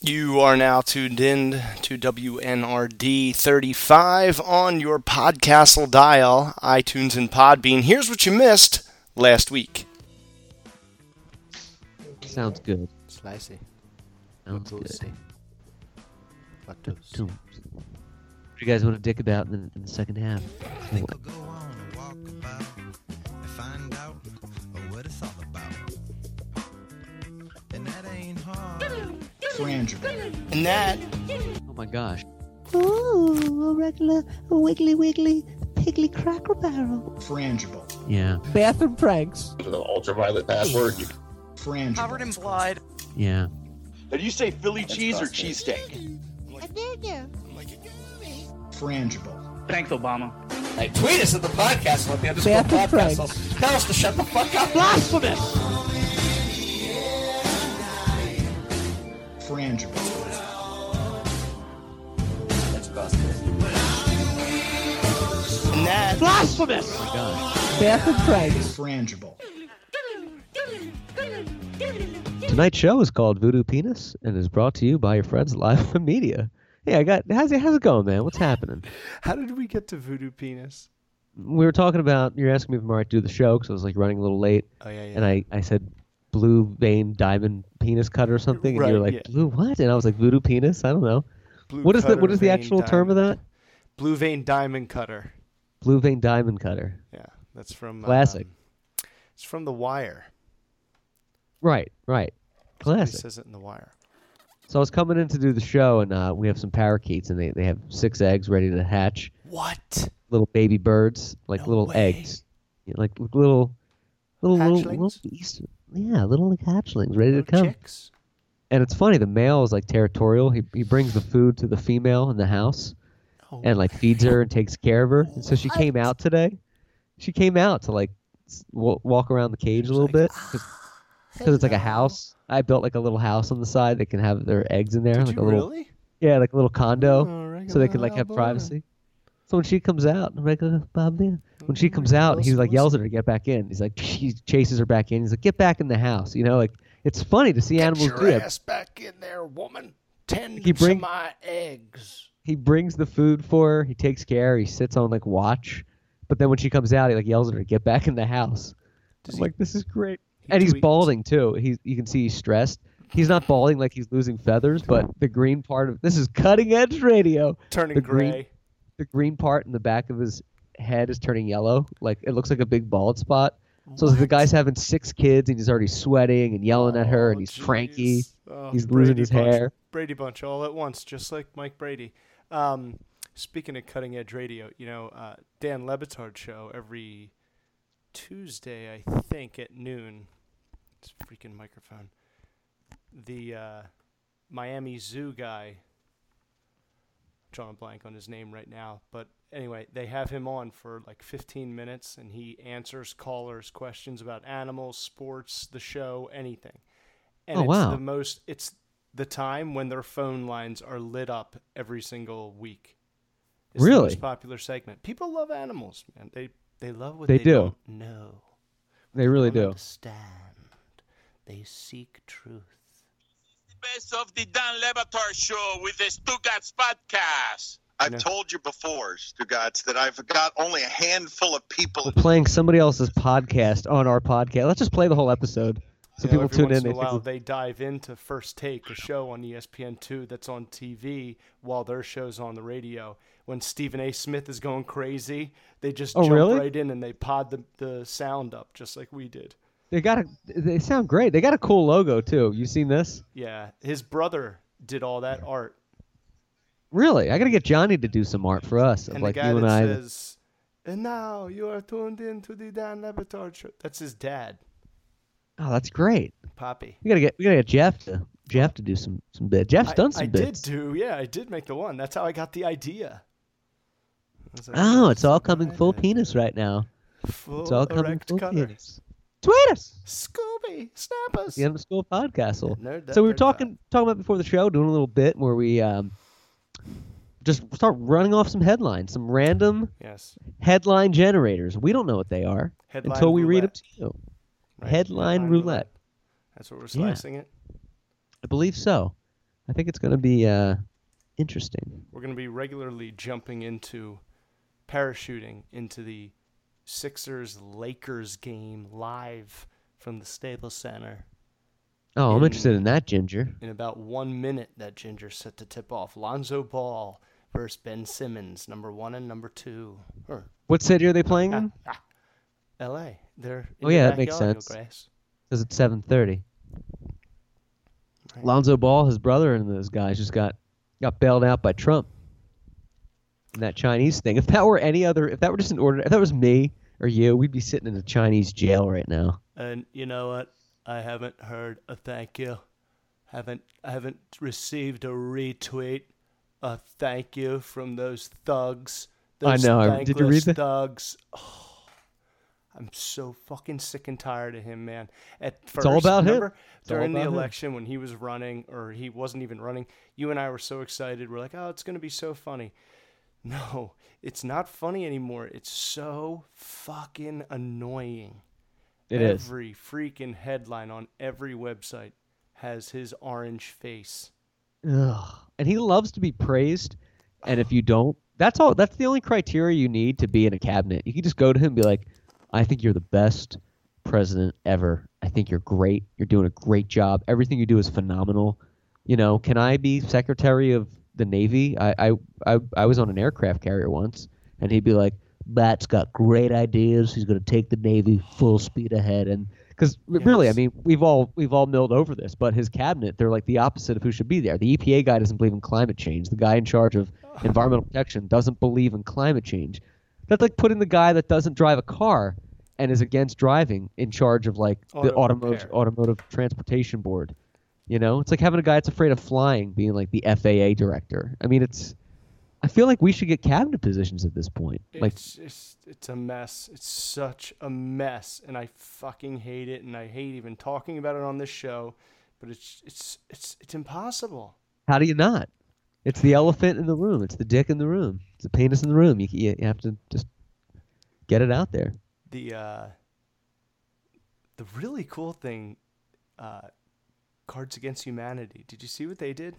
You are now tuned in to WNRD 35 on your Podcastle dial, iTunes and Podbean. Here's what you missed last week. Sounds good. Slicey. Sounds good. What What do you guys want to dick about in the, in the second half? Frangible, And that Oh my gosh. Ooh, a regular wiggly wiggly piggly cracker barrel. frangible, Yeah. Bathroom pranks. the ultraviolet password. Frangible, Covered in blood. Yeah. Did you say Philly cheese or cheesesteak? frangible, Thanks, Obama. Hey, tweet us at the podcast at the underscore Bathroom podcast. pranks. Tell us to shut the fuck up. Blasphemous! Frangible, That's busted. and that Blasphemous! Oh my gosh. Bathroom pranks. frangible, Tonight's show is called Voodoo Penis and is brought to you by your friends Live From Media. Hey, I got how's it how's it going, man? What's happening? How did we get to Voodoo Penis? We were talking about you're asking me if I'm alright to do the show because I was like running a little late, Oh, yeah, yeah. and I, I said blue vein diamond penis cutter or something, and you Right, like yeah. blue what? And I was like voodoo penis. I don't know. Blue What is the what is the actual term of that? Blue vein diamond cutter. Blue vein diamond cutter. Yeah, that's from Classic. um, it's from The Wire. Right, right. Classic. says it in The Wire. So I was coming in to do the show, and uh, we have some parakeets, and they, they have six eggs ready to hatch. What? Little baby birds, like No little way. eggs, Yeah, like little, little, little, little, Easter, yeah, little like hatchlings ready to come. chicks? And it's funny, the male is like territorial. He he brings the food to the female in the house, Oh, and like feeds her and takes care of her. And so she came out today. She came out to like wa- walk around the cage a little bit ah, because it's like a house. I built like a little house on the side that can have their eggs in there, Did like you a little really? yeah, like a little condo, Oh, so they can like have privacy. So when she comes out, I'm like, "Uh, Bob, there." When she comes out, he like yells at her, to "Get back in!" He's like, he chases her back in. He's like, "Get back in the house!" You know, like it's funny to see Get animals your do that. ass back in there, woman. Tend He bring- to my eggs. He brings the food for her. He takes care. He sits on like watch, but then when she comes out, he like yells at her, to "Get back in the house!" Does I'm he- like, "This is great." he and he's balding too. He's you can see he's stressed. He's not balding like he's losing feathers, but the green part of this is cutting edge radio. Turning the green- gray. The green part in the back of his head is turning yellow. Like it looks like a big bald spot. So the guy's having six kids and he's already sweating and yelling at her and Oh, he's cranky. Oh, He's losing his Bunch- hair. Brady Bunch all at once, just like Mike Brady. Um, speaking of cutting edge radio, you know, uh, Dan Le Batard show every Tuesday, I think, at noon. It's a freaking microphone. The uh, Miami Zoo guy, drawing a blank on his name right now, but anyway, they have him on for like 15 minutes and he answers callers' questions about animals, sports, the show, anything. And Oh, it's wow. the most it's the time when their phone lines are lit up every single week. It's the Really? most popular segment. People love animals, man. They they love what They they, do. don't know. They really do. Understand. They seek truth. Best of the Dan Le Batard show with the Stugotz podcast. I've Yeah. told you before, Stugotz, that I've got only a handful of people. We're playing somebody else's podcast on our podcast. Let's just play the whole episode so You know, people tune in. In They a while, they dive into First Take, a show on E ESPN2 that's on TV while their show's on the radio. When Stephen A. Smith is going crazy, they just Oh, jump really? right in and they pod the, the sound up just like we did. They got a. They sound great. They got a cool logo too. You seen this? Yeah, his brother did all that art. Really? I gotta get Johnny to do some art for us. And like the guy you and I. says, and now you are tuned in to the Dan Le Batard show. That's his dad, oh, that's great. Poppy. We gotta get. We gotta get Jeff to. Jeff to do some some bit. Jeff's I, done some I bits. did do, yeah, I did make the one. That's how I got the idea. Like, Oh, it's all coming full penis right now. Full It's all coming full penis. Tweet us. Scooby, snap us. The underscore podcastle. That So we were talking talking about before the show, doing a little bit where we um, just start running off some headlines, some random Yes. headline generators. We don't know what they are Headline until we read them to you. Right, Headline roulette. That's what we're Yeah. slicing it. I believe so. I think it's going to be uh, interesting. We're going to be regularly jumping into parachuting into the Sixers Lakers game live from the Staples Center. Oh, I'm In- interested in that, Ginger. In about one minute, that Ginger set to tip off. Lonzo Ball versus Ben Simmons, number one and number two. Or What city are they playing in? Ah, ah. L.A. They're Oh, yeah, that makes sense. Because it's 7:30. Right. Lonzo Ball, his brother, and those guys just got got bailed out by Trump. And that Chinese thing. If that were any other, if that were just an order, if that was me or you, we'd be sitting in a Chinese jail right now. And you know what? I haven't heard a thank you. Haven't I haven't received a retweet, a thank you from those thugs. I know. Did you read the- thugs? Oh, I'm so fucking sick and tired of him, man. At first, all about him. It's during the about him. election when he was running, or he wasn't even running. You and I were so excited. We're like, oh, it's gonna be so funny. No, it's not funny anymore. It's so fucking annoying. It is. every freaking headline on every website has his orange face. Ugh. And he loves to be praised. And if you don't, that's all. That's the only criteria you need to be in a cabinet. You can just go to him and be like, "I think you're the best president ever. I think you're great. You're doing a great job. Everything you do is phenomenal. You know, can I be secretary of the Navy? I I I, I was on an aircraft carrier once, and he'd be like, "Matt's got great ideas. He's going to take the Navy full speed ahead." And because really, I mean, we've all we've all milled over this, but his cabinet, they're like the opposite of who should be there. The EPA guy doesn't believe in climate change. The guy in charge of environmental protection doesn't believe in climate change. That's like putting the guy that doesn't drive a car and is against driving in charge of like the Auto automotive repair. automotive transportation board. You know, it's like having a guy that's afraid of flying being like the FAA director. I mean, it's. I feel like we should get cabinet positions at this point. Like, It's just, it's a mess. It's such a mess, and I fucking hate it, and I hate even talking about it on this show. But it's it's it's it's impossible. how do you not? It's the elephant in the room. It's the dick in the room. It's the penis in the room. You, you, you have to just get it out there. The uh, the really cool thing, uh, Cards Against Humanity. Did you see what they did?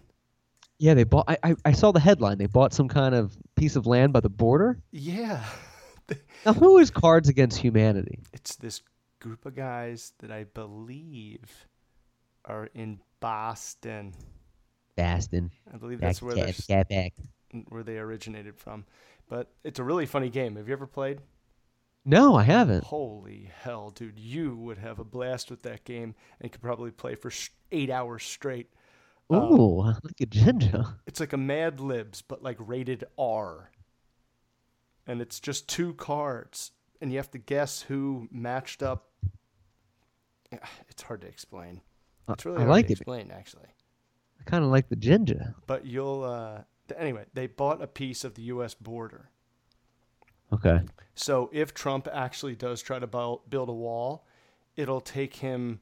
Yeah, they bought. I, I, I saw the headline. They bought some kind of piece of land by the border. Yeah, Now, who is Cards Against Humanity? it's this group of guys that I believe are in Boston. Boston. I believe that's where they're cat, cat, where they originated from. But it's a really funny game. Have you ever played? No, I haven't. Holy hell, dude! You would have a blast with that game, and could probably play for eight hours straight. Um, Ooh, look at Ginger. It's like a Mad Libs, but like rated R. And it's just two cards, and you have to guess who matched up. It's hard to explain. It's really I hard like to it. explain, actually. I kind of like the Ginger. But you'll. Uh, anyway, they bought a piece of the U.S. border. Okay. So if Trump actually does try to buil- build a wall, it'll take him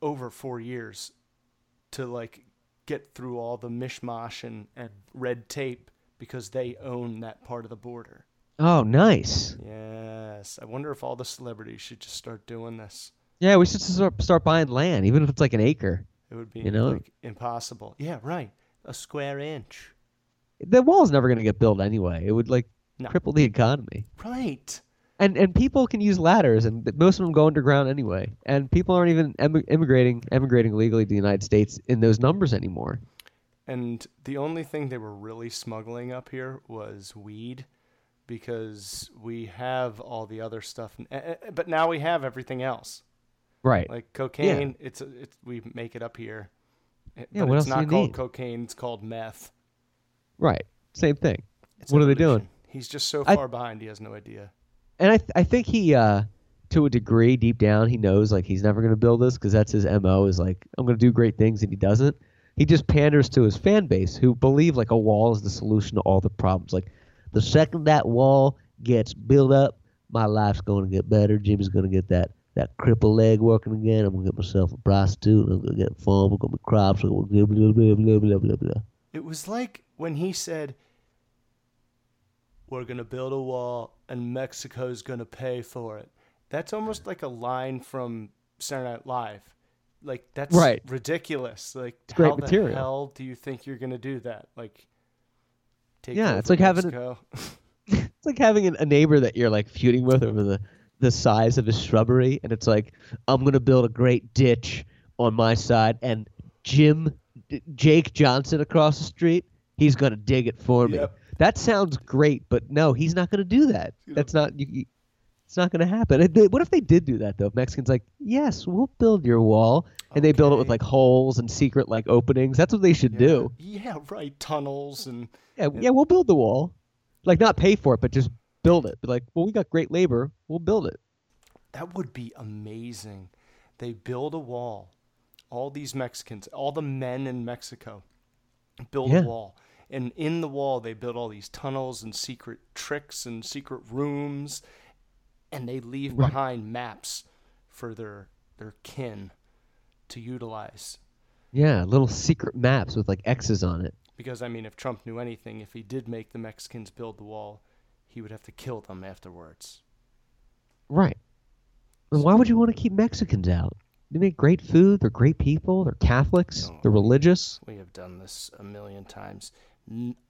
over four years to like get through all the mishmash and, and red tape because they own that part of the border. Oh, nice. Yes, I wonder if all the celebrities should just start doing this. Yeah, we should start, start buying land, even if it's like an acre. It would be You know? like impossible. Yeah, right. A square inch. The wall's never going to get built anyway. It would like No. cripple the economy. Right. And and people can use ladders, and most of them go underground anyway. And people aren't even emi- immigrating emigrating legally to the United States in those numbers anymore. And the only thing they were really smuggling up here was weed because we have all the other stuff. But now we have everything else. Right. Like cocaine, it's, it's we make it up here. Eh, Yeah, but what it's else do not you called need? cocaine, it's called meth. right. Same thing. It's What are they doing? He's just so I- far behind, he has no idea. And I th- I think he uh to a degree deep down he knows like he's never going to build this because that's his mo is like I'm going to do great things and he doesn't. He just panders to his fan base who believe like a wall is the solution to all the problems. Like the second that wall gets built up, my life's going to get better. Jimmy's going to get that that cripple leg working again. I'm going to get myself a prostitute. I'm going to get farm. I'm going to crops. I'm going to blah blah blah blah blah blah blah. It was like when he said, We're going to build a wall and Mexico's going to pay for it. That's almost like a line from Saturday Night Live. like that's Right. ridiculous. Like great how the material. hell do you think you're gonna do that? Like take Yeah, it's like having a- It's like having a neighbor that you're like feuding with over the the size of his shrubbery, and it's like I'm gonna build a great ditch on my side, and Jim, D- Jake Johnson across the street, he's gonna dig it for me. Yep. That sounds great, but no, he's not gonna do that. That's not. You, you, it's not gonna happen. What if they did do that though? If Mexicans like, yes, we'll build your wall, and they build it with like holes and secret like openings. That's what they should do. Yeah, right. Tunnels and Yeah, yeah, we'll build the wall. Like not pay for it, but just build it. Be like, well, we got great labor. We'll build it. that would be amazing. They build a wall. All these Mexicans, all the men in Mexico, build Yeah. a wall. And in the wall, they build all these tunnels and secret tricks and secret rooms, and they leave Right. behind maps for their their kin to utilize. Yeah, little secret maps with like X's on it. Because I mean, if Trump knew anything, if he did make the Mexicans build the wall, he would have to kill them afterwards. Right. And why would you want to keep Mexicans out? They make great food. They're great people. They're Catholics. No. They're religious. We have done this a million times.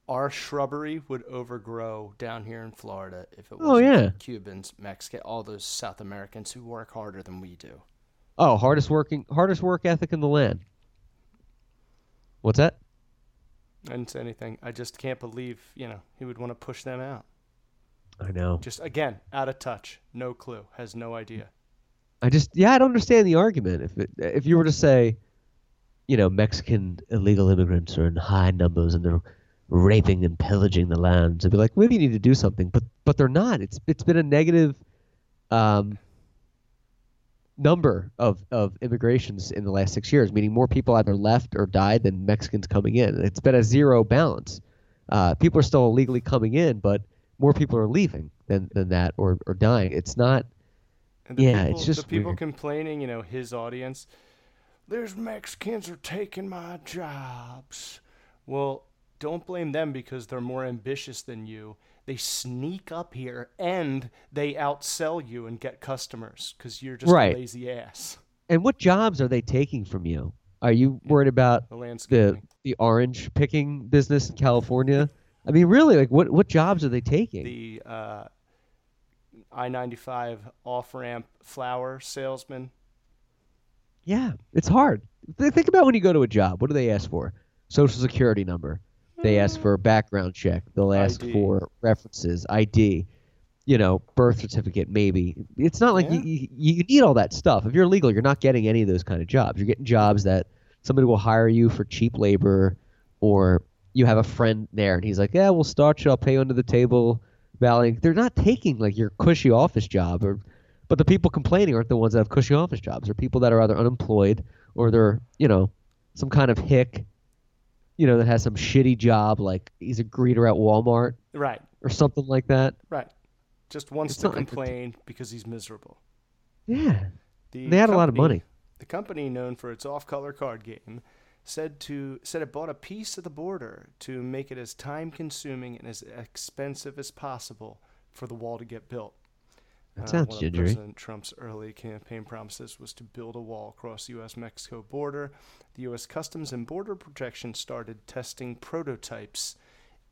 Our shrubbery would overgrow down here in Florida if it Oh, wasn't yeah. Cubans, Mexican, all those South Americans who work harder than we do. Oh, hardest working, hardest work ethic in the land. What's that? I didn't say anything. I just can't believe, you know, he would want to push them out. I know. Just again, out of touch, no clue, has no idea. I just yeah, I don't understand the argument. If it, if you were to say, you know, Mexican illegal immigrants are in high numbers and they're raping and pillaging the lands, I'd be like, maybe you need to do something, but but they're not. It's it's been a negative um, number of of immigrations in the last six years, meaning more people either left or died than Mexicans coming in. It's been a zero balance. Uh, people are still illegally coming in, but more people are leaving than, than that or, or dying. It's not And the Yeah, people, it's just the people weird. complaining, you know, his audience, there's Mexicans are taking my jobs. Well, don't blame them because they're more ambitious than you. They sneak up here and they outsell you and get customers because you're just Right. a lazy ass. And what jobs are they taking from you? Are you worried about The the the orange picking business in California? I mean, really, like what what jobs are they taking? The uh, I 95 off ramp flower salesman. yeah, it's hard. Think about when you go to a job. What do they ask for? Social security number. They ask for a background check. They'll ask ID. for references, ID. You know, birth certificate, maybe. It's not like Yeah. you, you you need all that stuff. If you're illegal, you're not getting any of those kind of jobs. You're getting jobs that somebody will hire you for cheap labor, or you have a friend there and he's like, "Yeah, we'll start you. I'll pay you under the table." Valley. They're not taking like your cushy office job, or but the people complaining aren't the ones that have cushy office jobs. They're people that are either unemployed or they're you know some kind of hick, you know, that has some shitty job like he's a greeter at Walmart Right, or something like that. right. Just wants It's to not like complain because he's miserable. Yeah, The they had a lot of money. The company, known for its off-color card game, said to said it bought a piece of the border to make it as time-consuming and as expensive as possible for the wall to get built. That Uh, sounds one of. President Trump's early campaign promises was to build a wall across the U.S.-Mexico border. The U.S. Customs and Border Protection started testing prototypes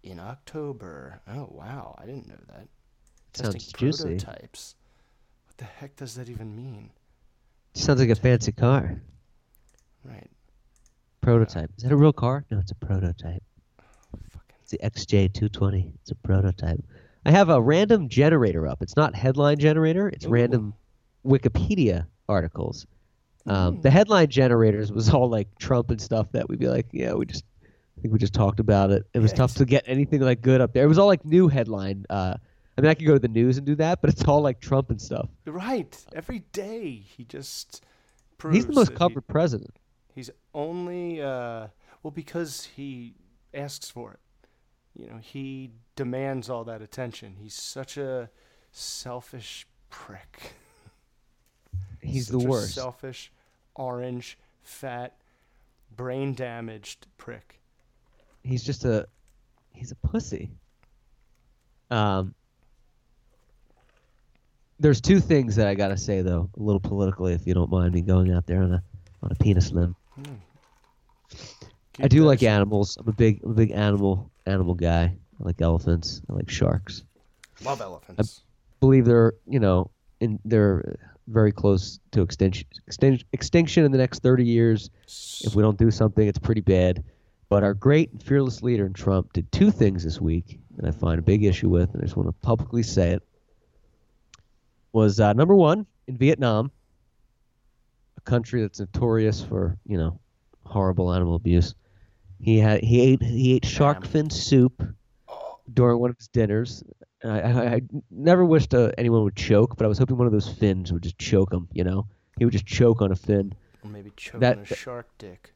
in October. Oh wow, I didn't know that. Testing Sounds juicy. prototypes. What the heck does that even mean? Sounds like a fancy car. Right. Prototype. Is that a real car? No, it's a prototype. Fucking It's the XJ220. It's a prototype. I have a random generator up. It's not headline generator. It's Ooh. random Wikipedia articles. Um, the headline generators was all like Trump and stuff that we'd be like, yeah, we just, I think we just talked about it. It was Yeah, tough to get anything like good up there. It was all like new headline. Uh, I mean, I could go to the news and do that, but it's all like Trump and stuff. Right. Every day he just proves He's the most that he- covered president. he's only uh, well because he asks for it. You know, he demands all that attention. He's such a selfish prick. He's the worst. selfish, orange, fat, brain damaged prick. he's just a he's a pussy. Um there's two things that I gotta say though, a little politically if you don't mind me going out there on a on a penis limb. I do like animals. I'm a big, I'm a big animal, animal guy. I like elephants. I like sharks. Love elephants. I believe they're, you know, in they're very close to extinction, extinction, extinction in the next 30 years. If we don't do something, it's pretty bad. But our great and fearless leader in Trump did two things this week that I find a big issue with, and I just want to publicly say it. Was uh, number one in Vietnam, a country that's notorious for you know horrible animal abuse. He had he ate he ate shark fin soup during one of his dinners. I, I, I never wished uh, anyone would choke, but I was hoping one of those fins would just choke him. You know, he would just choke on a fin. Or maybe choking that- a shark dick.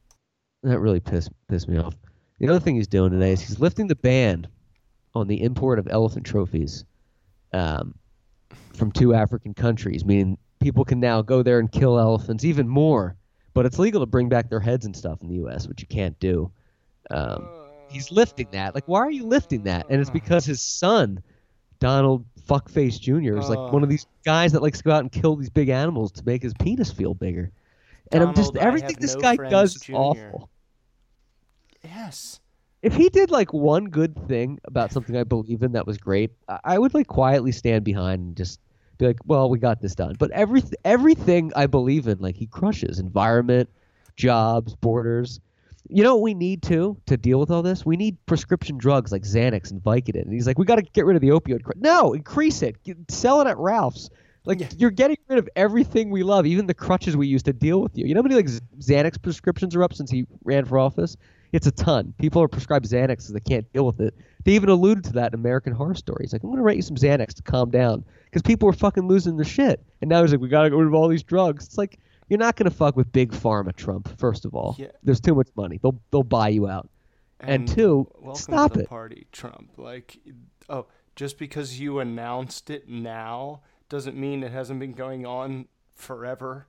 That really pissed pissed me off. The other thing he's doing today is he's lifting the ban on the import of elephant trophies um, from two African countries, meaning people can now go there and kill elephants even more. But it's legal to bring back their heads and stuff in the U.S., which you can't do. Um, he's lifting that. Like, why are you lifting that? And it's because his son, Donald Fuckface Jr., is like one of these guys that likes to go out and kill these big animals to make his penis feel bigger. And I'm just everything this no guy does is Jr.. awful. Yes. If he did like one good thing about something I believe in that was great, I- I would like quietly stand behind and just be like, "Well, we got this done." But every everything I believe in, like he crushes environment, jobs, borders. You know what we need to to deal with all this? We need prescription drugs like Xanax and Vicodin. And he's like, "We got to get rid of the opioid." cri-" No, increase it. Get, sell it at Ralph's. Like you're getting rid of everything we love, even the crutches we use to deal with you. You know how many like Xanax prescriptions are up since he ran for office? It's a ton. People are prescribed Xanax because they can't deal with it. They even alluded to that in American Horror Story. He's like, I'm going to write you some Xanax to calm down because people were fucking losing their shit. And now he's like, we got to get rid of all these drugs. It's like, you're not going to fuck with big pharma, Trump, first of all. Yeah. There's too much money. They'll, they'll buy you out. And, two, welcome stop to the it. party, Trump. Like, oh, just because you announced it now doesn't mean it hasn't been going on forever.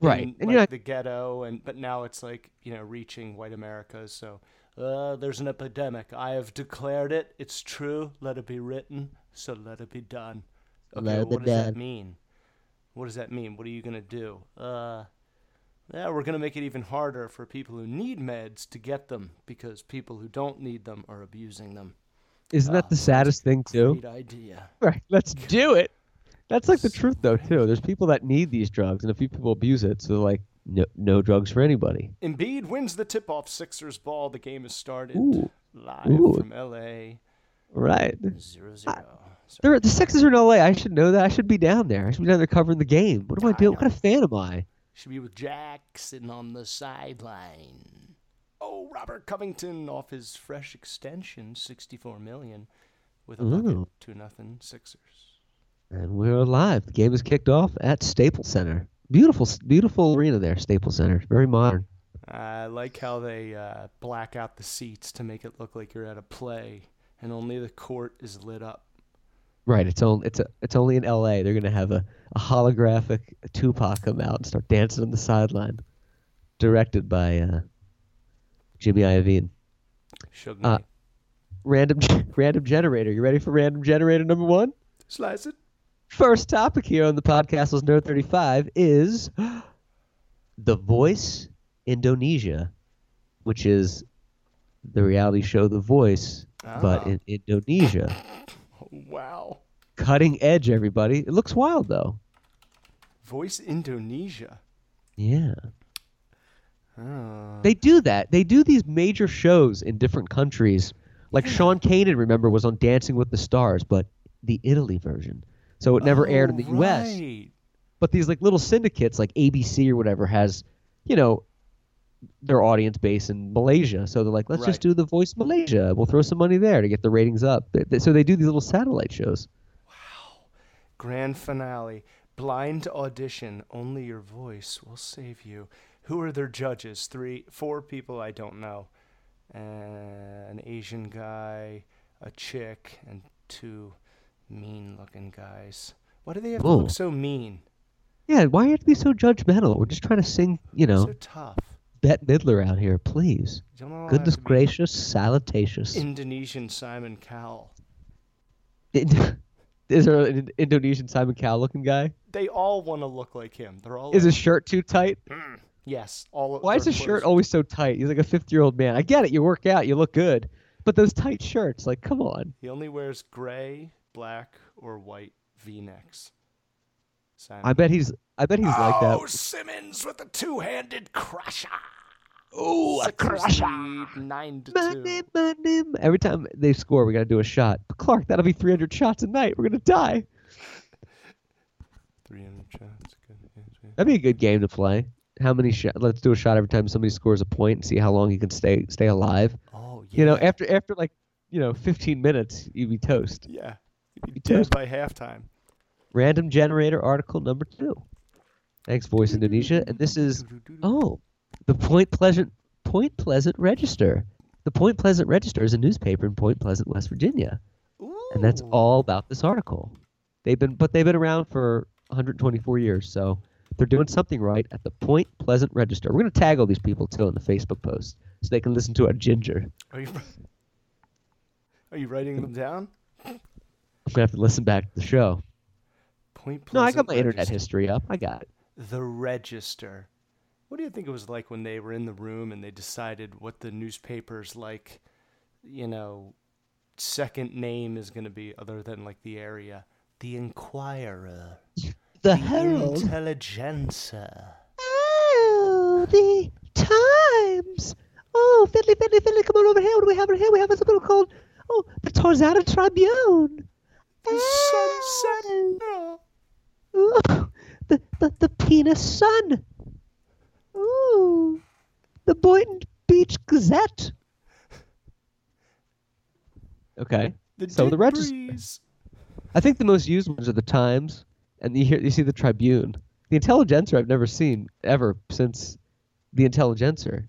Right. in, And like you're not- the ghetto, and but now it's like you know reaching white America. So uh, there's an epidemic. I have declared it. It's true. Let it be written. So let it be done. Okay, what does that mean? What does that mean? What are you gonna do? Uh, yeah, we're gonna make it even harder for people who need meds to get them because people who don't need them are abusing them. Isn't that the saddest thing, too? Great idea. Right. Let's do it. That's like the truth, though, too. There's people that need these drugs, and a few people abuse it. So, like, no, no drugs for anybody. Embiid wins the tip-off Sixers ball. The game has started Ooh. live Ooh. from L.A. Right. Zero zero. They're, the Sixers are in LA. I should know that. I should be down there. I should be down there covering the game. What am I doing? What kind of fan am I? Should be with Jackson on the sideline. Oh, Robert Covington off his fresh extension, sixty-four million, with a bucket, two nothing Sixers. And we're live. The game is kicked off at Staples Center. Beautiful, beautiful arena there, Staples Center. Very modern. I like how they uh, black out the seats to make it look like you're at a play, and only the court is lit up. Right. It's only it's a, it's only in LA. They're gonna have a, a holographic Tupac come out and start dancing on the sideline, directed by uh, Jimmy Iovine. Suge Uh, random random generator. You ready for random generator number one? Slice it. First topic here on the podcast was Nerd 35 is The Voice Indonesia, which is the reality show The Voice, but Ah. in Indonesia. Wow. Cutting edge, everybody. It looks wild though. Voice Indonesia. Yeah. Oh. They do that. They do these major shows in different countries. Like Sean Kanan, remember, was on Dancing with the Stars, but the Italy version. So it never aired in the Oh, US. But these like little syndicates like ABC or whatever has, you know, their audience base in Malaysia. So they're like, let's Right. just do the voice Malaysia. We'll throw some money there to get the ratings up. So they do these little satellite shows. Wow. Grand finale. Blind audition. Only your voice will save you. Who are their judges? Three, four people I don't know. Uh, an Asian guy, a chick, and two mean-looking guys. Why do they have to look so mean? Yeah, why do you have to be so judgmental? We're just trying to sing, you know, So tough. Bette Midler out here, please. You don't all have Goodness gracious, salutations. Indonesian Simon Cowell. Is there an Indonesian Simon Cowell looking guy? They all want to look like him. They're all. Is like, his shirt too tight? Hmm, yes, all. Why is his shirt always so tight? He's like a 50 year old man. I get it. You work out, you look good. But those tight shirts, like, come on. He only wears gray, black, or white V-necks. Simon. I bet he's. I bet he's like that. Oh, that. Simmons with the two-handed crusher. Oh, Sixers lead, Nine to My two. name, my name. Every time they score, we got to do a shot. But Clark, that'll be 300 shots a night. We're gonna die. Three hundred shots. Good. yeah, yeah. That'd be a good game to play. How many shots? Let's do a shot every time somebody scores a point and see how long you can stay stay alive. Oh yeah. You know, after after like you know 15 minutes, you'd be toast. Yeah. You'd be You dead toast. by halftime. Random generator article number two. Thanks, Voice Indonesia. And this is oh, the Point Pleasant Point Pleasant Register. The Point Pleasant Register is a newspaper in Point Pleasant, West Virginia, and that's all about this article. They've been, but they've been around for 124 years, so they're doing something right at the Point Pleasant Register. We're gonna tag all these people too in the Facebook post so they can listen to our ginger. Are you? Are you writing them down? I'm gonna have to listen back to the show. Point Pleasant. No, I got my internet history up. I got it. The Register. What do you think it was like when they were in the room and they decided what the newspaper's like, you know, second name is going to be other than like the area? The Inquirer. The Herald. Intelligencer. Oh, the Times. Oh, Fiddly, Fiddly, Fiddly, come on over here. What do we have over here? We have something called, oh, the Torzana Tribune. The Sunset. Oh. Herald. Ooh, the, the, the Penis Sun. Ooh, the Boynton Beach Gazette. Okay. The So the Dead Register. I think the most used ones are the Times, and you hear you see the Tribune. The Intelligencer I've never seen ever since the Intelligencer.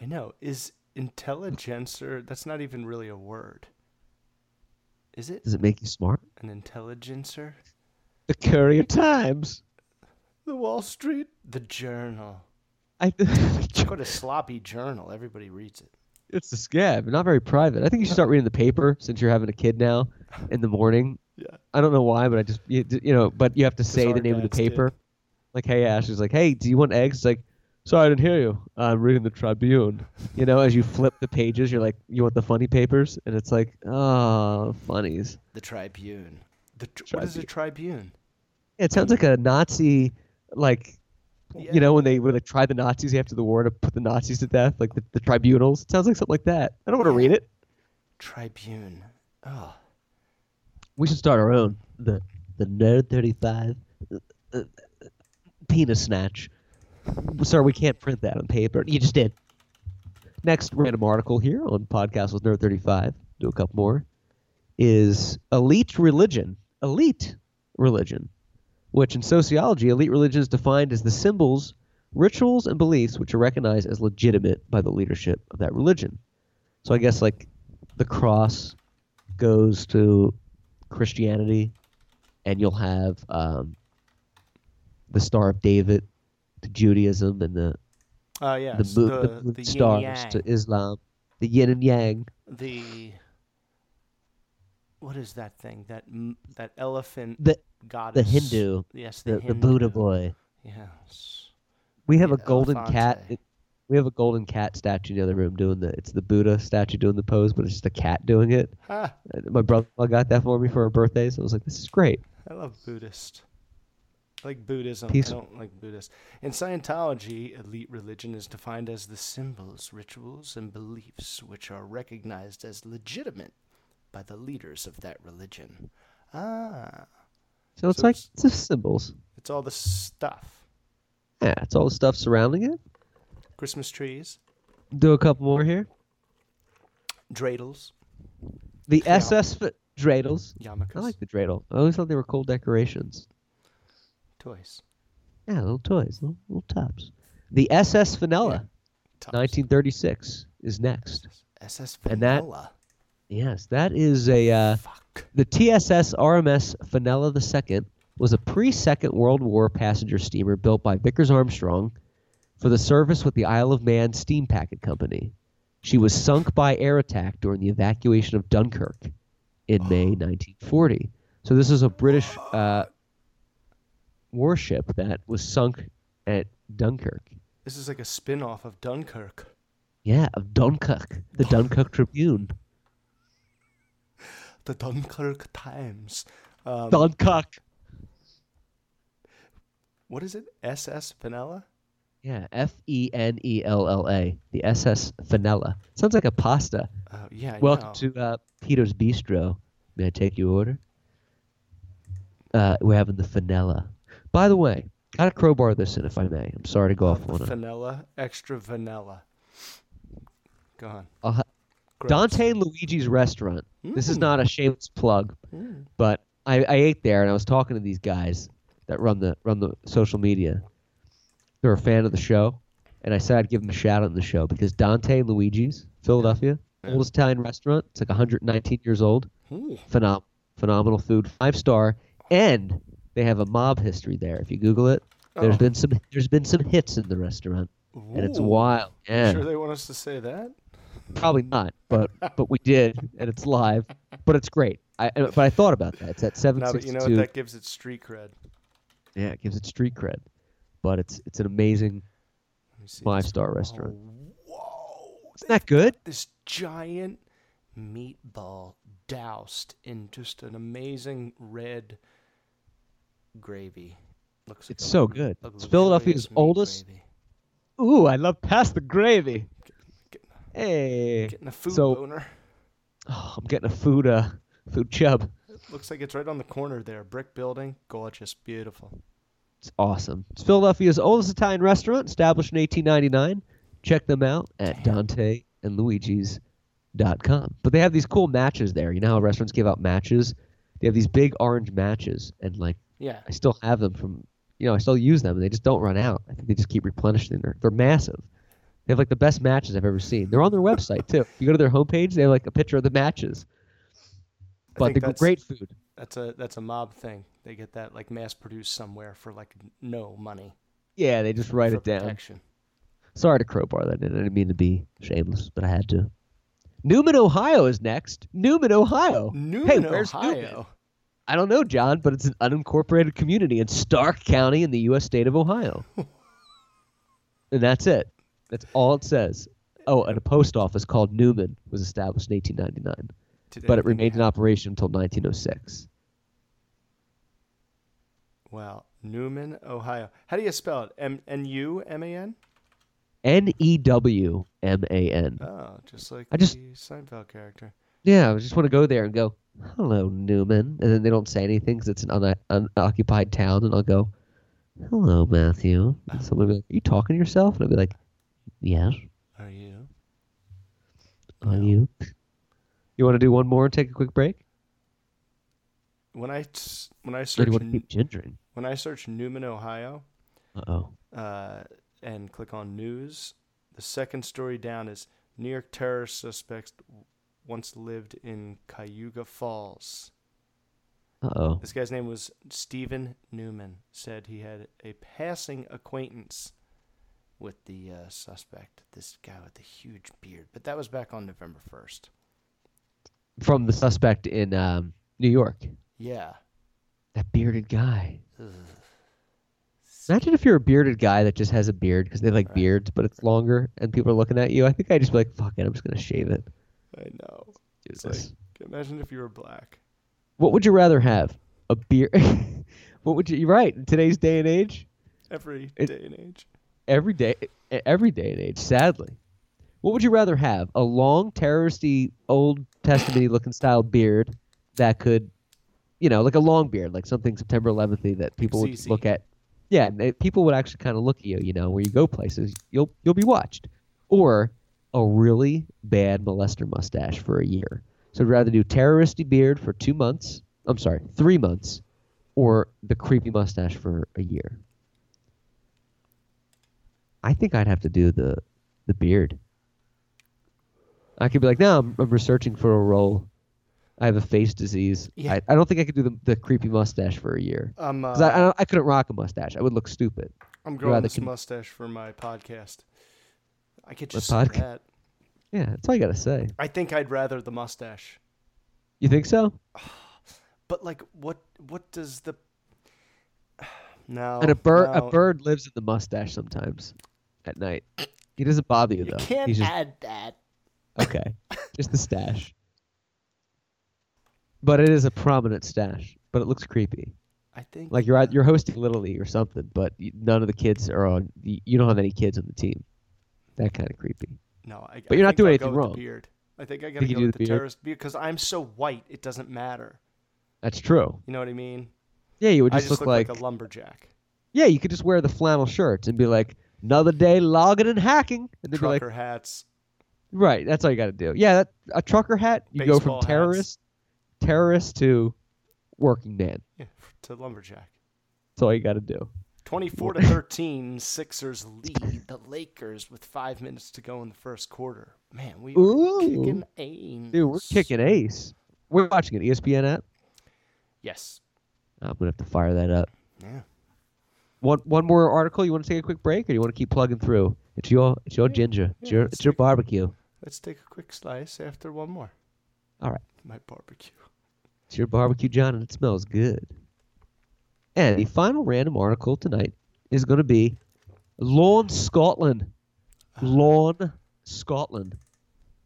I know. Is intelligencer? That's not even really a word. Is it Does it make you smart? an intelligencer? The Courier Times. The Wall Street. The Journal. I What a sloppy journal. Everybody reads it. it's the scab, not very private. I think you should start reading the paper since you're having a kid now in the morning. Yeah. I don't know why, but I just you, you know, but you have to say the name of the dads did. paper. Like, hey, Ash, Ashley's like, hey, do you want eggs? It's like, sorry, I didn't hear you. I'm reading the Tribune. You know, as you flip the pages, you're like, you want the funny papers, and it's like, oh, funnies. The Tribune. The tr- what is a Tribune? It sounds like a Nazi, like, Yeah. you know, when they would like try the Nazis after the war to put the Nazis to death, like the, the tribunals. It sounds like something like that. I don't want to read it. Tribune. Oh. We should start our own. The the Nerd 35 uh, uh, penis snatch. Sir, we can't print that on paper. You just did. Next random article here on Podcast with Nerd 35. Do a couple more. Is elite religion. Elite religion. Which in sociology, elite religion is defined as the symbols, rituals, and beliefs which are recognized as legitimate by the leadership of that religion. So I guess like the cross goes to Christianity, and you'll have um, the Star of David to Judaism, and the Uh, the, moon, the, the, the stars to Islam, the yin and yang. the what is that thing? That that elephant The goddess. the Hindu, Yes, the, the, the Buddha boy. Yes. We have The a golden cat. Elefante. We have a golden cat statue in the other room doing the. It's the Buddha statue doing the pose, but it's just a cat doing it. Ha! Uh, My brother got that for me for our birthdays. I was like, this is great. I love Buddhist. I like Buddhism. Peace- I don't like Buddhist. In Scientology, elite religion is defined as the symbols, rituals, and beliefs which are recognized as legitimate by the leaders of that religion. Ah, So it's So like it's- it's just symbols. it's all the stuff. Yeah, it's all the stuff surrounding it. Christmas trees, Do a couple more here. dreidels, The Yeah. SS f- dreidels. yarmulkes, I like the dreidel. I always thought they were cool decorations. toys, Yeah, little toys, little, little tops. The SS Vanilla, tops. 1936, is next. SS And that- Vanilla. Yes, that is a uh, Fuck. the TSS RMS Fenella II was a pre-Second World War passenger steamer built by Vickers Armstrong for the service with the Isle of Man Steam Packet Company. She was sunk by air attack during the evacuation of Dunkirk in May 1940. So this is a British uh, warship that was sunk at Dunkirk. This is like a spin-off of Dunkirk. Yeah, of Dunkirk, the Dunkirk Tribune. The Dunkirk Times. Um, Dunkirk. what is it? SS Vanilla? Yeah, F E N E L L A. The SS Fenella. Sounds like a pasta. Oh, yeah, I Welcome know. to uh, Peter's Bistro. May I take your order? Uh, we're having the Fenella. By the way, gotta crowbar this in if I may. I'm sorry to go Uh, off on a. vanilla, extra vanilla. Go on. I'll ha- Gross. Dante and Luigi's restaurant. This is Mm. not a shameless plug, Mm. but I, I ate there and I was talking to these guys that run the run the social media. They're a fan of the show, and I said I'd give them a shout out in the show because Dante and Luigi's, Philadelphia, Yeah. oldest Italian restaurant. It's like 119 years old. Ooh. Phenom- phenomenal food, five star, and they have a mob history there. If you Google it, there's Oh. been some there's been some hits in the restaurant, and it's wild. Yeah, Sure they want us to say that? Probably not, but but we did, and it's live, but it's great. I but I thought about that. It's at No, but you know 762. what? That gives it street cred. yeah, it gives it street cred, but it's it's an amazing Let me see five this. star oh, restaurant. Oh, whoa. Isn't that good? This giant meatball doused in just an amazing red gravy. Looks like It's so good. It's Philadelphia's oldest- gravy. Ooh, I love past the gravy. Hey, Getting a food So- boner. oh, I'm getting a food uh food chub. Looks like it's right on the corner there. Brick building, gorgeous, beautiful. It's awesome. It's Philadelphia's oldest Italian restaurant, established in 1899. Check them out at Damn. Dante and DanteandLuigi's.com. But they have these cool matches there. You know how restaurants give out matches? They have these big orange matches, and like Yeah. I still have them from, you know, I still use them, and they just don't run out. I think they just keep replenishing. They're they're massive. They have like the best matches I've ever seen. They're on their website too. If you go to their homepage, they have like a picture of the matches. I But they're great food. That's a that's a mob thing. They get that like mass produced somewhere for like no money. Yeah, they just write it down. protection. Sorry to crowbar that in. I didn't mean to be shameless, but I had to. Newman, Ohio is next. Newman, Ohio. Newman, where's Newman? I don't know, John, but it's an unincorporated community in Stark County in the U.S. state of Ohio. and that's it. That's all it says. Oh, and a post office called Newman was established in 1899, Did but it remained in operation until 1906. Wow, Newman, Ohio. How do you spell it? M N U M A N? N E W M A N. Oh, just like I just- the Seinfeld character. Yeah, I just want to go there and go, hello, Newman. And then they don't say anything because it's an un- unoccupied town. And I'll go, hello, Matthew. Ah. And someone will be like, are you talking to yourself? And I'll be like, yes, Are you? are you? You want to do one more and take a quick break? When I s- when I when I search want to N- keep gingering? when I search Newman, Ohio, Uh-oh. uh, and click on news, the second story down is New York terrorist suspects once lived in Cuyahoga Falls. Uh-oh. This guy's name was Stephen Newman. Said he had a passing acquaintance with the uh, suspect, this guy with the huge beard. But that was back on November 1st. From the suspect in um, New York. Yeah. That bearded guy. Ugh. Imagine if you're a bearded guy that just has a beard because they like Right. beards, but it's longer and people are looking at you. I think I'd just be like, fuck it, I'm just going to shave it. I know. Do It's like, imagine if you were black. What would you rather have? A beard? what would you? You're right. In today's day and age, Every It- day and age. Every day, every day and age. Sadly, what would you rather have? A long, terroristy, Old Testament looking style beard that could, you know, like a long beard, like something September 11th that people would ZZ. look at. Yeah, and they, people would actually kind of look at you. You know, where you go places, you'll you'll be watched. Or a really bad molester mustache for a year. So I'd rather do terroristy beard for two months. I'm sorry, three months, or the creepy mustache for a year. I think I'd have to do the the beard. I could be like, no, I'm, I'm researching for a role. I have a face disease. Yeah. I, I don't think I could do the, the creepy mustache for a year. I'm, uh, I, I, don't- I couldn't rock a mustache. I would look stupid. I'm growing this con- mustache for my podcast. I could just podca- that. Yeah, that's all you gotta say. I think I'd rather the mustache. You think so? But like, what? What does the? No. and a bird, no. a bird lives in the mustache sometimes. At night. He doesn't bother you You though. can't He's just add that. okay, just the stash. But it is a prominent stash. But it looks creepy. I think Like you're you're hosting Little League or something, but none of the kids are on. You don't have any kids on the team. That kind of creepy. no. I, But you're not doing I'll anything wrong. Beard. I think I gotta Think go with the the beard? terrorist because I'm so white. It doesn't matter. That's true. You know what I mean? Yeah, you would I just, just look, look like, like a lumberjack. yeah. You could just wear the flannel shirts and be like, another day logging and hacking, and they'd be like, Trucker hats. right. That's all you got to do. Yeah, that, a trucker hat. You go Baseball from hats. terrorist, terrorist to working man. Yeah, to lumberjack. That's all you got to do. 24 to 13, Sixers lead the Lakers with five minutes to go in the first quarter. Man, we are kicking aim. Dude, we're kicking ace. We're watching an ESPN app. Yes. I'm gonna have to fire that up. Yeah. One one more article. You want to take a quick break, or you want to keep plugging through? It's your it's your ginger. It's yeah, your it's your barbecue. Let's take a quick slice after one more. All right. My barbecue. It's your barbecue, Jon, and it smells good. And the final random article tonight is going to be Lawn, Scotland. Uh-huh. Lawn, Scotland.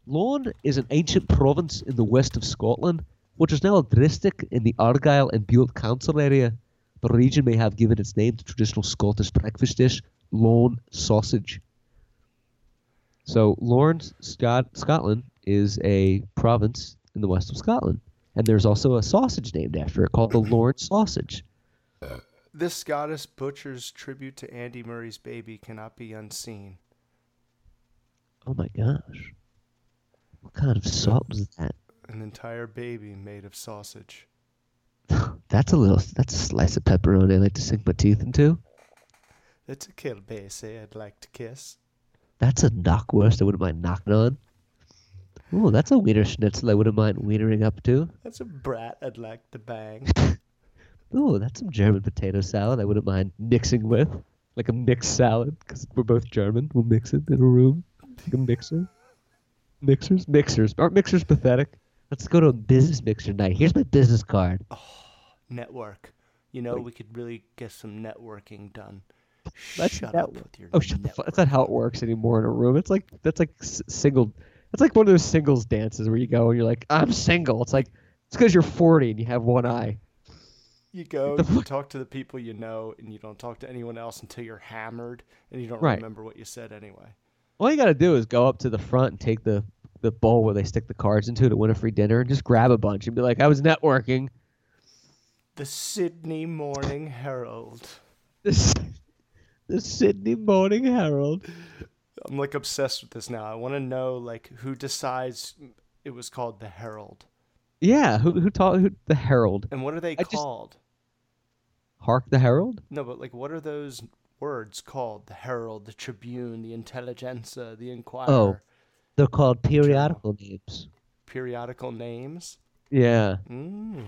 Lawn is an ancient province in the west of Scotland, which is now a district in the Argyll and Bute council area. The region may have given its name to traditional Scottish breakfast dish, lawn sausage. So, Lorne, Scot- Scotland is a province in the west of Scotland. And there's also a sausage named after it called the Lorne sausage. This Scottish butcher's tribute to Andy Murray's baby cannot be unseen. Oh my gosh. What kind of salt was that? An entire baby made of sausage. That's a little, that's a slice of pepperoni I like to sink my teeth into. That's a kielbasa I'd like to kiss. That's a knockwurst I wouldn't mind knocking on. Oh, that's a wiener schnitzel I wouldn't mind wienering up to. That's a brat I'd like to bang. oh, that's some German potato salad I wouldn't mind mixing with. Like a mixed salad, because we're both German. We'll mix it in a room. Like a mixer. Mixers? Mixers. Aren't mixers pathetic? Let's go to a business mixer night. Here's my business card. Oh. Network. You know, we could really get some networking done. Let's Shut up with your Oh, shut the fuck. That's not how it works anymore in a room. It's like, that's like single. That's like one of those singles dances where you go and you're like, I'm single. It's like, it's because you're 40 and you have one eye. You go, the you fuck? talk to the people you know, and you don't talk to anyone else until you're hammered, and you don't Right. remember what you said anyway. All you got to do is go up to the front and take the, the bowl where they stick the cards into to win a free dinner and just grab a bunch and be like, I was networking. The Sydney Morning Herald. This, the Sydney Morning Herald. I'm like obsessed with this now. I want to know like who decides it was called the Herald, Yeah, who who taught who the Herald? and what are they I just- called? Hark the Herald? No, but like what are those words called? The Herald, the Tribune, the Intelligenza, the Inquirer. Oh. They're called periodical names. Periodical names. Yeah, Mm.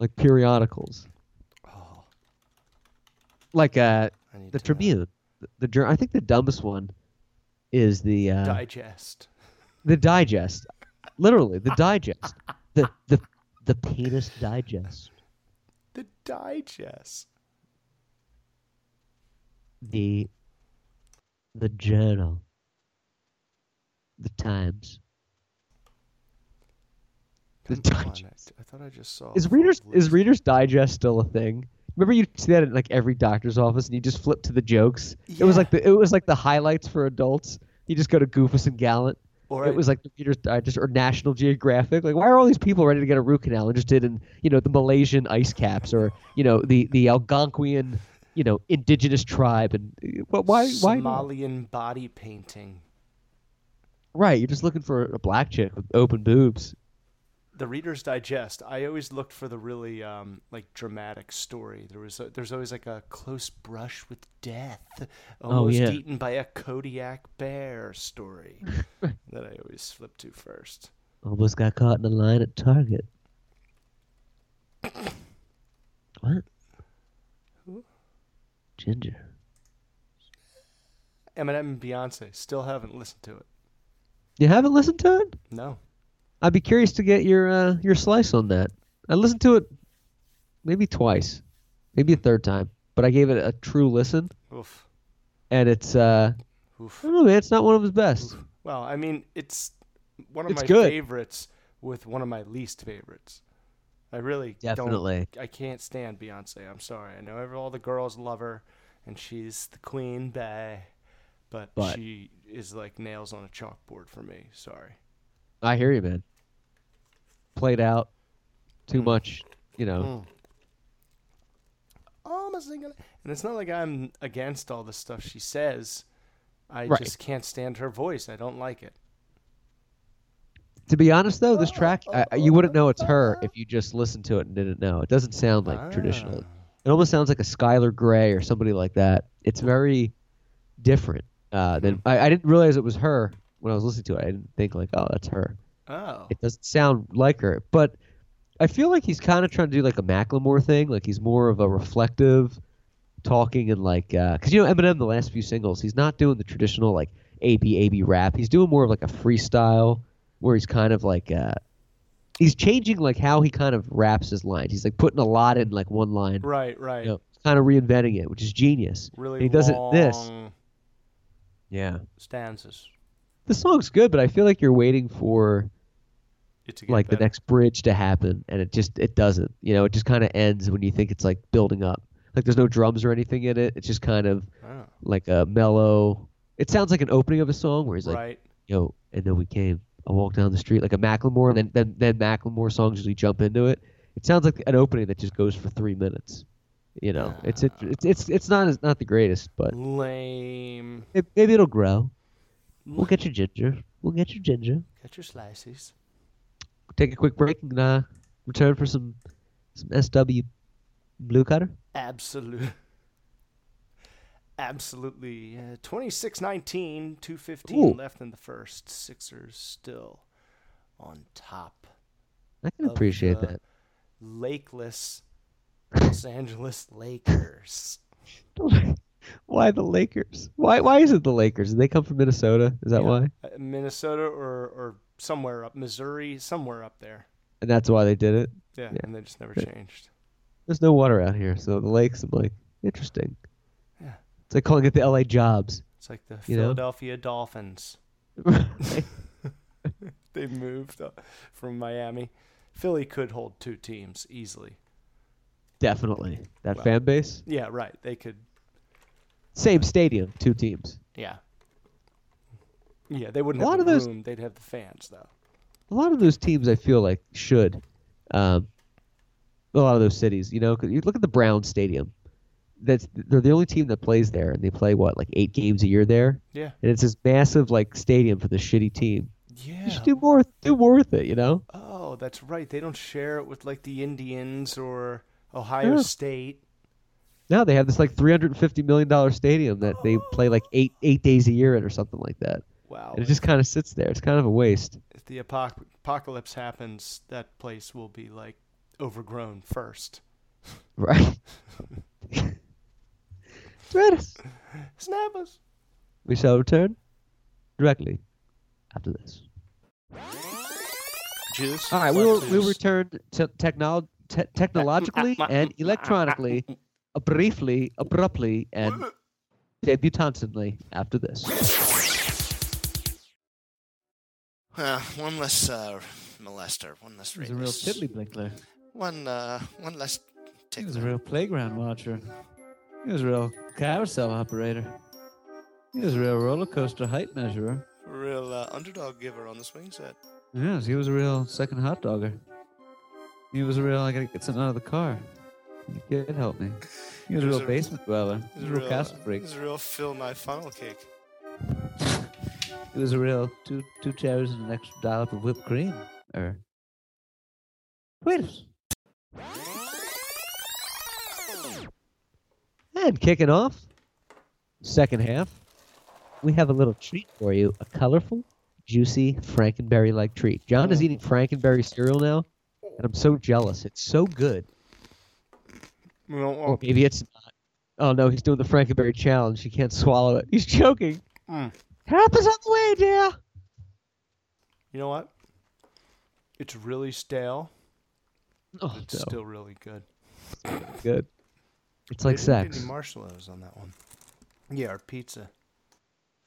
Like periodicals. Oh, Like uh the to. Tribune. The, the jour- I think the dumbest one is the uh, Digest. the Digest. Literally, the Digest. the the the penis digest. The Digest. The the journal. The Times. The I, Digest. I thought I just saw. Is Readers is. Readers Digest still a thing? Remember you see that in like every doctor's office, and you just flip to the jokes. It was like the it was like the highlights for adults. You just go to Goofus and Gallant. Or it I- was like the Reader's Digest or National Geographic. Like, why are all these people ready to get a root canal interested in you know the Malaysian ice caps or you know the the Algonquian you know indigenous tribe and uh, wh- why why? Somalian body painting. right? You're just looking for a black chick with open boobs. The Reader's Digest. I always looked for the really um, like dramatic story. There was a, there's always like a close brush with death, almost Oh, yeah. eaten by a Kodiak bear story that I always flip to first. Almost got caught in a line at Target. What? Who? Ginger. Eminem and Beyonce. Still haven't listened to it. You haven't listened to it? No. I'd be curious to get your uh, your slice on that. I listened to it maybe twice, maybe a third time, but I gave it a true listen, Oof. and it's uh, Oof. I don't know, man. It's not one of his best. Well, I mean, it's one of It's my good. favorites with one of my least favorites. I really Definitely. don't. I can't stand Beyonce. I'm sorry. I know all the girls love her, and she's the queen, bae. But, But- she is like nails on a chalkboard for me. Sorry. I hear you, man. Played out too Mm. much, you know. Mm. Oh, a single. And it's not like I'm against all the stuff she says. I Right. just can't stand her voice. I don't like it. To be honest, though, this track I, you wouldn't know it's her if you just listened to it and didn't know. It doesn't sound like traditional. Ah. It almost sounds like a Skylar Grey or somebody like that. It's very different. Uh, than I, I didn't realize it was her when I was listening to it. I didn't think like, oh, that's her. Oh. It doesn't sound like her, but I feel like he's kind of trying to do like a Macklemore thing. Like he's more of a reflective, talking and like, because you know Eminem, the last few singles, he's not doing the traditional like AB AB rap. He's doing more of like a freestyle where he's kind of like, uh, he's changing like how he kind of raps his lines. He's like putting a lot in like one line. Right, right. You know, kind of reinventing it, which is genius. Really And he does it this. Yeah. stanzas. The song's good, but I feel like you're waiting for It to get like the next bridge to happen and it just it doesn't you know it just kind of ends when you think it's like building up. Like there's no drums or anything in it. It's just kind of Oh, like a mellow it sounds like an opening of a song where he's like right. yo and then we came i walked down the street like a macklemore and then then, then macklemore songs usually jump into it. It sounds like an opening that just goes for three minutes you know? It's it, it's it's it's not as not the greatest but Lame. it, maybe it'll grow. We'll get your ginger. We'll get your ginger. Get your slices. Take a quick break and uh, return for some some SW blue cutter. Absolute. Absolutely. Uh, 26-19, 215 Ooh. left in the first. Sixers still on top. I can appreciate that. Lakeless Los Angeles Lakers. why the Lakers? Why why is it the Lakers? Did they come from Minnesota? Is that Yeah. why? Uh, Minnesota or, or somewhere up, Missouri, somewhere up there. And that's why they did it. Yeah, Yeah. and they just never changed. There's no water out here, so the lakes. I'm like, interesting. Yeah. It's like calling it the LA Jobs. It's like the You know? Philadelphia Dolphins. They moved uh, from Miami. Philly could hold two teams easily. Definitely that Wow. fan base. Yeah, right. They could. Same stadium, two teams. Yeah. Yeah, they wouldn't A have lot the of those- room. They'd have the fans though. a lot of those teams I feel like should. Um, a lot of those cities, you know, 'cause you look at the Brown Stadium. That's they're the only team that plays there, and they play what like eight games a year there, Yeah. and it's this massive like stadium for the shitty team. Yeah. You should do more, do more with it, you know. Oh, that's right. They don't share it with like the Indians or Ohio Yeah. State. Now they have this like three hundred and fifty million dollar stadium that they play like eight eight days a year in or something like that, Wow. and it just kind of sits there. It's kind of a waste. if the apoc- apocalypse happens, that place will be like overgrown first. Right. Thread Snap us. We shall return directly after this. Juice. All right, we What will we juice? return to technol te- technologically and electronically, uh, briefly, abruptly, and debutantly after this. Uh, one less uh, molester, one less He was a real rapist, tiddly blinkler. one uh, one less He was a real playground watcher. He was a real carousel operator. He was a real roller coaster height measurer. A real uh, underdog giver on the swing set. Yes, he was a real second hot dogger. He was a real, I gotta get something out of the car. Can't help me. He was a He was real a- basement dweller. He was a real castle freak. He was a real fill my funnel cake. He was a real two two cherries and an extra dollop of whipped cream. Or wait. And kicking off, second half, we have a little treat for you: a colorful, juicy Frankenberry-like treat. Jon is eating Frankenberry cereal now, and I'm so jealous. It's so good. Well, Or maybe it's not. Oh no, he's doing the Frankenberry challenge. He can't swallow it. He's choking. mm. Help is on the way, dear. You know what? It's really stale. Oh, It's no. still really good. good. It's like sex. Any marshmallows on that one? Yeah, or pizza.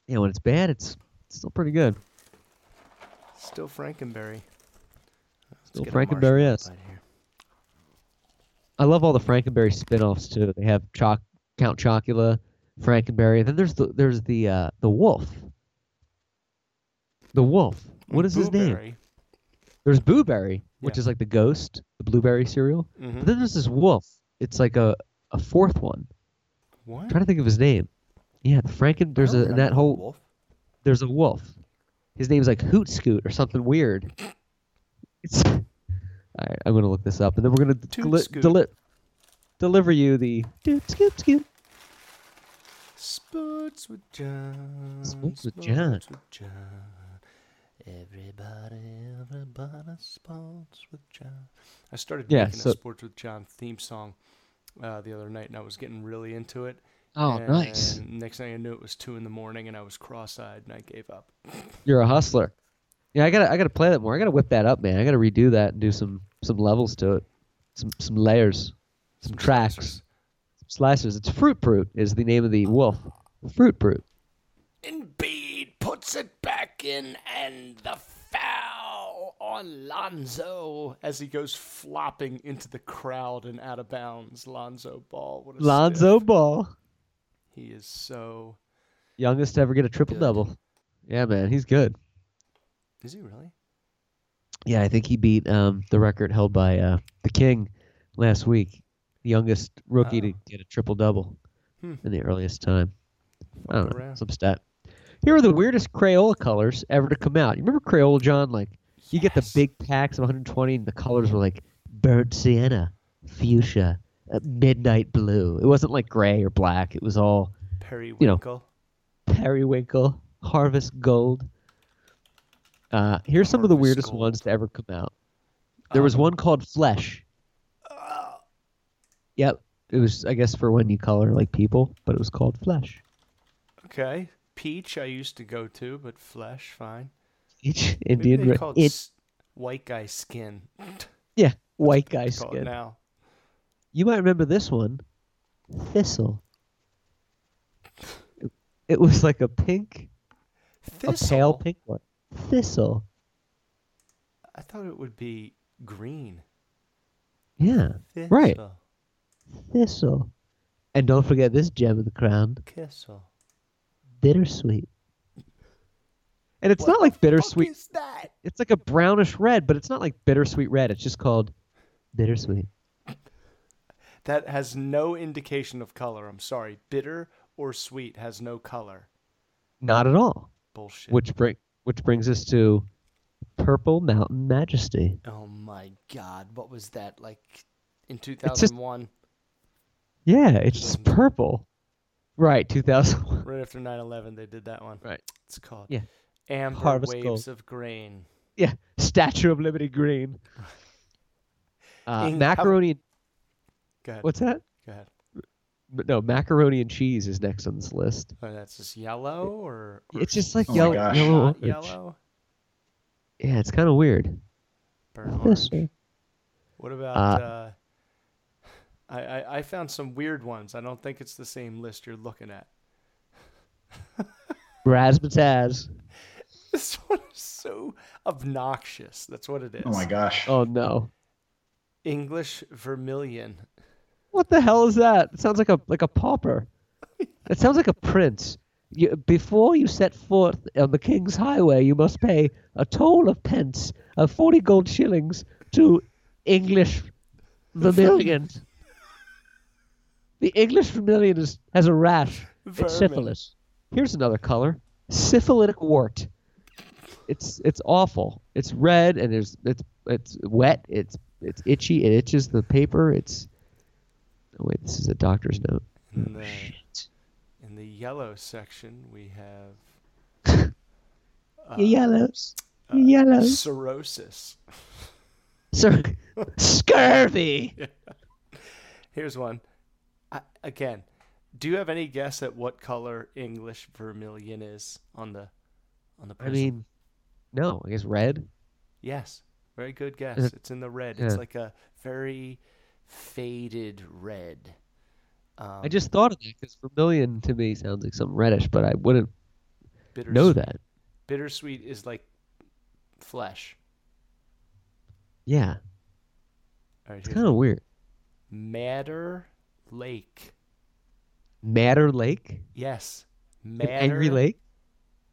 Yeah, when it's bad, it's, still pretty good. Still Frankenberry. Let's Still Frankenberry, yes. I love all the Frankenberry spin-offs too. They have Choc Count Chocula, Frankenberry. Then there's the there's the uh, the wolf. The wolf. What is his name? Booberry. There's Booberry, which Yeah. is like the ghost, the blueberry cereal. Mhm. But then there's this wolf. It's like a a fourth one. What? I'm trying to think of his name. Yeah, the Franken. There's a in that whole. Wolf. There's a wolf. His name's like Hoot Scoot or something weird. It's. All right, I'm gonna look this up, and then we're gonna Toot deli- Scoot. deli- deliver you the Toot Scoot Scoot. Sports with Jon. Sports with Jon. Sports with Jon. Everybody, everybody, sports with Jon. I started Yeah, making so- a sports with Jon theme song uh, the other night, and I was getting really into it. Oh, and nice. Next thing I knew, it was two in the morning, and I was cross-eyed, and I gave up. You're a hustler. Yeah, I gotta I gotta play that more. I gotta whip that up, man. I gotta redo that and do some some levels to it, some some layers, some, tracks, slicers. some slicers. It's Fruit Brute is the name of the wolf. Fruit Brute. Embiid puts it back and the foul on Lonzo as he goes flopping into the crowd and out of bounds. Lonzo Ball. What a Lonzo stiff. Ball, He is so. youngest to ever get a triple double. Yeah, man, he's good. Is he really? Yeah, I think he beat um, the record held by uh, the King last week, youngest rookie to Oh. get a triple double Hmm. in the earliest time. I don't know, around. some stat. Here are the weirdest Crayola colors ever to come out. You remember Crayola, Jon? Like you get the big packs of 120, and the colors were like burnt sienna, fuchsia, uh, midnight blue. It wasn't like gray or black. It was all Periwinkle. periwinkle, harvest gold. Uh, here's some of the weirdest gold. ones to ever come out. There was Um, one called Flesh. Yep, it was I guess for when you color like people, but it was called Flesh. Okay. Peach, I used to go to, but flesh, fine. Each Maybe Indian, they call it it, white guy skin. yeah, white guy skin. now. You might remember this one, Thistle. It, it was like a pink, thistle? a pale pink one. Thistle. I thought it would be green. Yeah, right. Thistle. Thistle. And don't forget this gem of the crown, Kissel. Bittersweet. And it's What not like bittersweet. is that? It's like a brownish red, but it's not like bittersweet red. It's just called bittersweet. That has no indication of color. I'm sorry. Bitter or sweet has no color. Not at all. Bullshit. Which bring which brings us to Purple Mountain Majesty. Oh my god. What was that? Like in just- 2001, Yeah, it's just mm-hmm. purple. Right, 2001. right after 9 11, they did that one. Right. It's called Yeah. Amber Harvest Waves Gold. of Grain. Yeah, Statue of Liberty Green. Uh, Ing- macaroni. and- Go ahead. What's that? Go ahead. But No, macaroni and cheese is next on this list. Oh, that's just yellow or, or It's just like Oh my yellow, gosh. yellow, yellow? Yeah, it's kind of weird. Burnt This orange. What about? Uh, Uh, I, I I found some weird ones. I don't think it's the same list you're looking at. Razzmatazz. This one is so obnoxious. That's what it is. Oh my gosh. Oh no. English vermilion. What the hell is that? It sounds like a like a pauper. It sounds like a prince. You, before you set forth on the king's highway, you must pay a toll of pence of forty gold shillings to English vermilion. The English vermilion is, has a rash. Vermin. It's syphilis. Here's another color: syphilitic wart. It's it's awful. It's red and there's it's it's wet. It's it's itchy. It itches the paper. It's oh wait, this is a doctor's note. In the, in the yellow section, we have uh, yellows. uh, yellows. cirrhosis. Sir, scurvy. Here's one. I, again, do you have any guess at what color English vermilion is on the on the I mean, no, I guess red. yes, very good guess. it- It's in the red. It's like a very faded red. Um, I just thought of that because vermilion to me sounds like something reddish, but I wouldn't. Know that. Bittersweet is like flesh. Yeah, All right, it's kind of weird. Madder Lake. Matter Lake, Yes. An Angry Lake,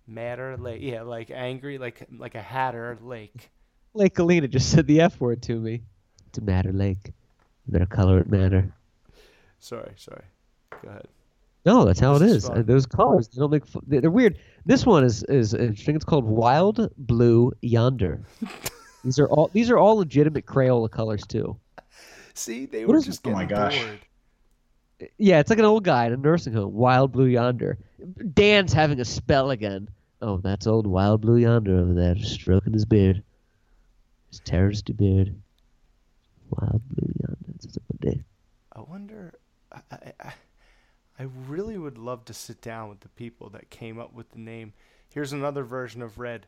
Matter Lake. Yeah, like angry, like like a hatter lake. Lake Galena just said the F word to me. It's a Madder Lake. Better color it matter. Sorry, sorry. Go ahead. No, that's how This it is is. Those colors, they don't make. They're weird. This one is is interesting. It's called Wild Blue Yonder. these are all these are all legitimate Crayola colors too. See, they What were just Oh my gosh. bored. Yeah, it's like an old guy in a nursing home. Wild Blue Yonder. Dan's having a spell again. Oh, that's old Wild Blue Yonder over there, stroking his beard. His terroristy beard. Wild Blue Yonder. It's a good day. I wonder. I, I, I- really would love to sit down with the people that came up with the name. Here's another version of red.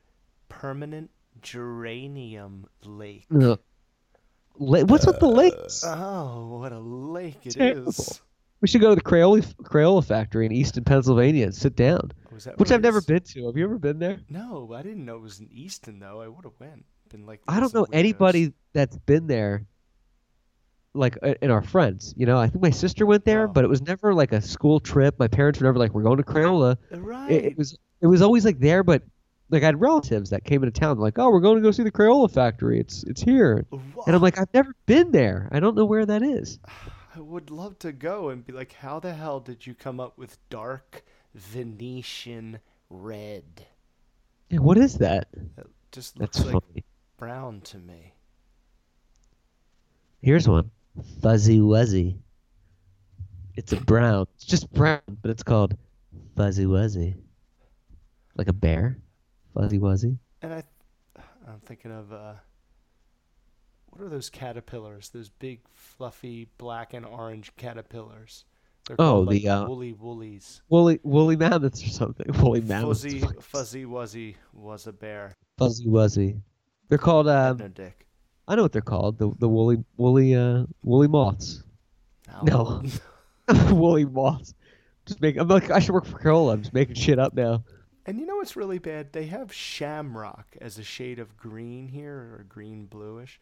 Permanent geranium lake. Ugh. La- What's with the lakes? Oh, what a lake it is! We should go to the Crayola Crayola factory in Easton, Pennsylvania, and sit down. Which I've never been to. Have you ever been there? No, I didn't know it was in Easton though. I would have went. Been like. I don't know anybody that's been there. Like uh, in our friends, you know, I think my sister went there, Oh. but it was never like a school trip. My parents were never like, "We're going to Crayola." Uh, Right. It, it was it was always like there, but like I had relatives that came into town, like, "Oh, we're going to go see the Crayola factory. It's it's here," and I'm like, "I've never been there. I don't know where that is." I would love to go and be like, how the hell did you come up with dark Venetian red? Yeah, what is that? It just That's looks like funny. brown to me. Here's one. Fuzzy Wuzzy. It's a brown. It's just brown, but it's called Fuzzy Wuzzy. Like a bear? Fuzzy Wuzzy? And I, I'm thinking of uh, what are those caterpillars? Those big, fluffy, black and orange caterpillars. They're Oh, called, the, like, uh, woolly woolies. Woolly woolly mammoths or something. Woolly mammoths. Fuzzy, fuzzy wuzzy was a bear. Fuzzy Wuzzy. They're called um no dick. I know what they're called. The the woolly woolly uh woolly moths. No. woolly moths. Just make I'm like I should work for Crayola. I'm just making shit up now. And you know what's really bad? They have shamrock as a shade of green here, or green bluish.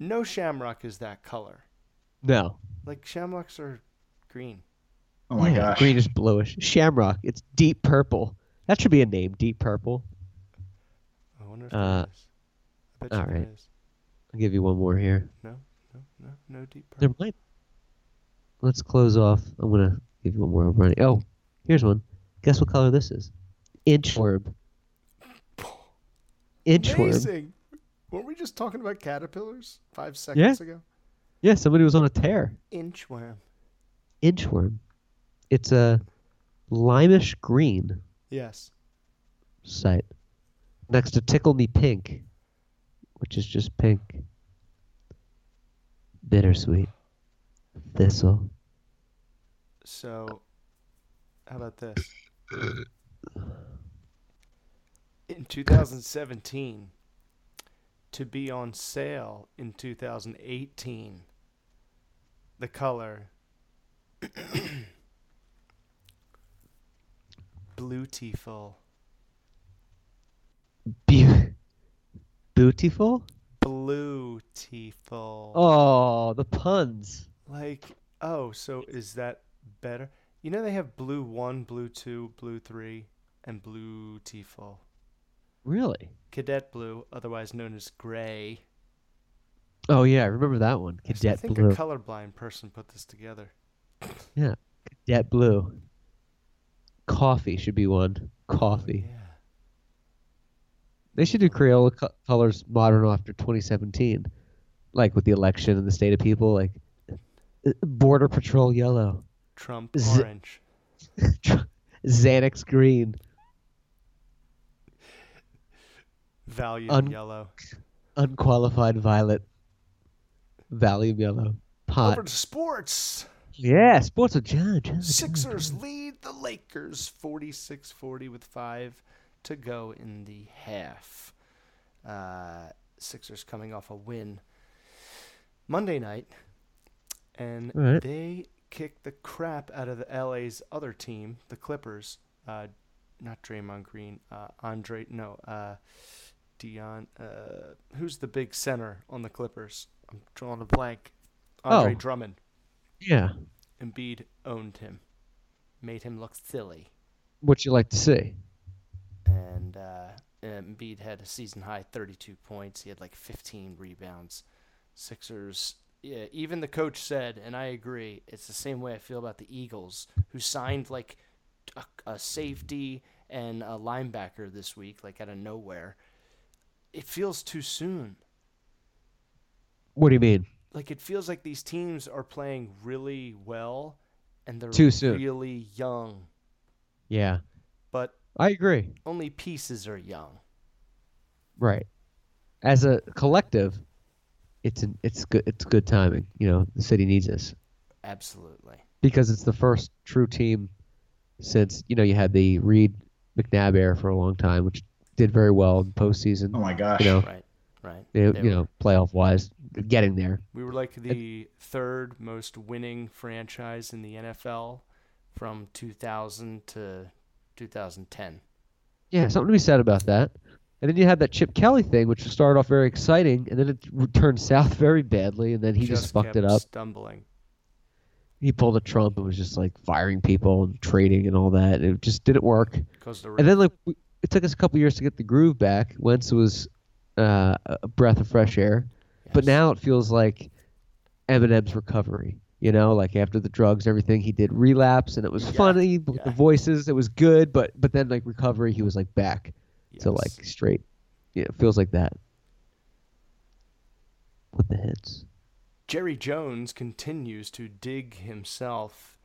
No shamrock is that color. No. Like shamrocks are green. Oh my Yeah, gosh. Greenish bluish. Shamrock. It's deep purple. That should be a name, deep purple. I wonder if Uh, there is. I bet you all there right. is. I'll give you one more here. No, no, no, no deep purple. There might. Let's close off. I'm gonna give you one more running. Oh, here's one. Guess what color this is? Inchworm. Inchworm. Amazing. Weren't we just talking about caterpillars five seconds ago? Yeah, somebody was on a tear. Inchworm. Inchworm. It's a limish green Yes. site next to Tickle Me Pink, which is just pink. Bittersweet. Thistle. So, how about this? In 2017, to be on sale in 2018, the color Bluetiful. Beau- Beautiful? Bluetiful. Oh, the puns. Like, oh, so is that better? You know they have blue one, blue two, blue three, and blue Tifel. Really? Cadet blue, otherwise known as gray. Oh yeah, I remember that one. S- I think blue. a colorblind person put this together. Yeah, cadet blue. Coffee should be one. Coffee. Yeah. They should do Crayola co- colors modern after 2017, like with the election and the state of people, like uh, Border Patrol yellow, Trump Z- orange. Xanax green, Valium Un- yellow. unqualified violet, Valium yellow, pot. Over to sports. Yeah, sports are Jon. Jon, Sixers lead the Lakers 46-40 with five to go in the half. Uh, Sixers coming off a win Monday night, and Alright. they kicked the crap out of the LA's other team, the Clippers. Uh, not Draymond Green, uh, Andre, no, uh, Dion, uh, who's the big center on the Clippers? I'm drawing a blank. Andre Oh. Drummond. Yeah. Embiid owned him, made him look silly, What you like to see? and uh, Embiid had a season high 32 points. He had like 15 rebounds. Sixers. Yeah, even the coach said, and I agree. It's the same way I feel about the Eagles, who signed like a, a safety and a linebacker this week, like out of nowhere. It feels too soon. What do you mean? Like it feels like these teams are playing really well, and they're Too soon. really young. Yeah. But I agree. only pieces are young. Right. As a collective, it's an, it's good it's good timing. You know, the city needs this Absolutely. because it's the first true team since you know you had the Reid McNabb era for a long time, which did very well in postseason. Oh my gosh. You know, Right. Right. you, They you were- know, playoff wise, getting there. We were like the third most winning franchise in the NFL from 2000 to 2010. Yeah, something to be said about that. And then you had that Chip Kelly thing, which started off very exciting, and then it turned south very badly, and then he just, fucked kept it up. Stumbling. He pulled a Trump and was just like firing people and trading and all that. It just didn't work. Because the And then like we, it took us a couple years to get the groove back. Wentz was uh, a breath of fresh air, but now it feels like Eminem's recovery. You know, like after the drugs and everything, he did relapse, and it was funny with the voices. It was good, but but then like recovery, he was like back to like straight. Yeah, it feels like that. With the hits. Jerry Jones continues to dig himself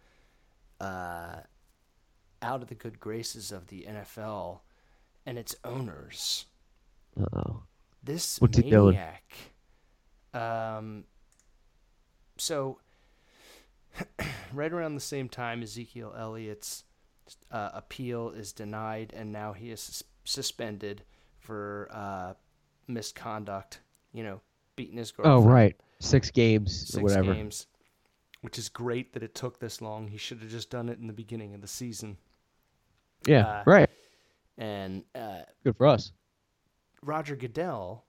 uh, out of the good graces of the NFL and its owners. Uh oh. This What's maniac. Um, so, right around the same time, Ezekiel Elliott's uh, appeal is denied, and now he is sus- suspended for uh, misconduct. You know, beating his girlfriend. Oh right, six games Six or whatever. games, which is great that it took this long. He should have just done it in the beginning of the season. Yeah, Uh, right. And uh, Good for us. Roger Goodell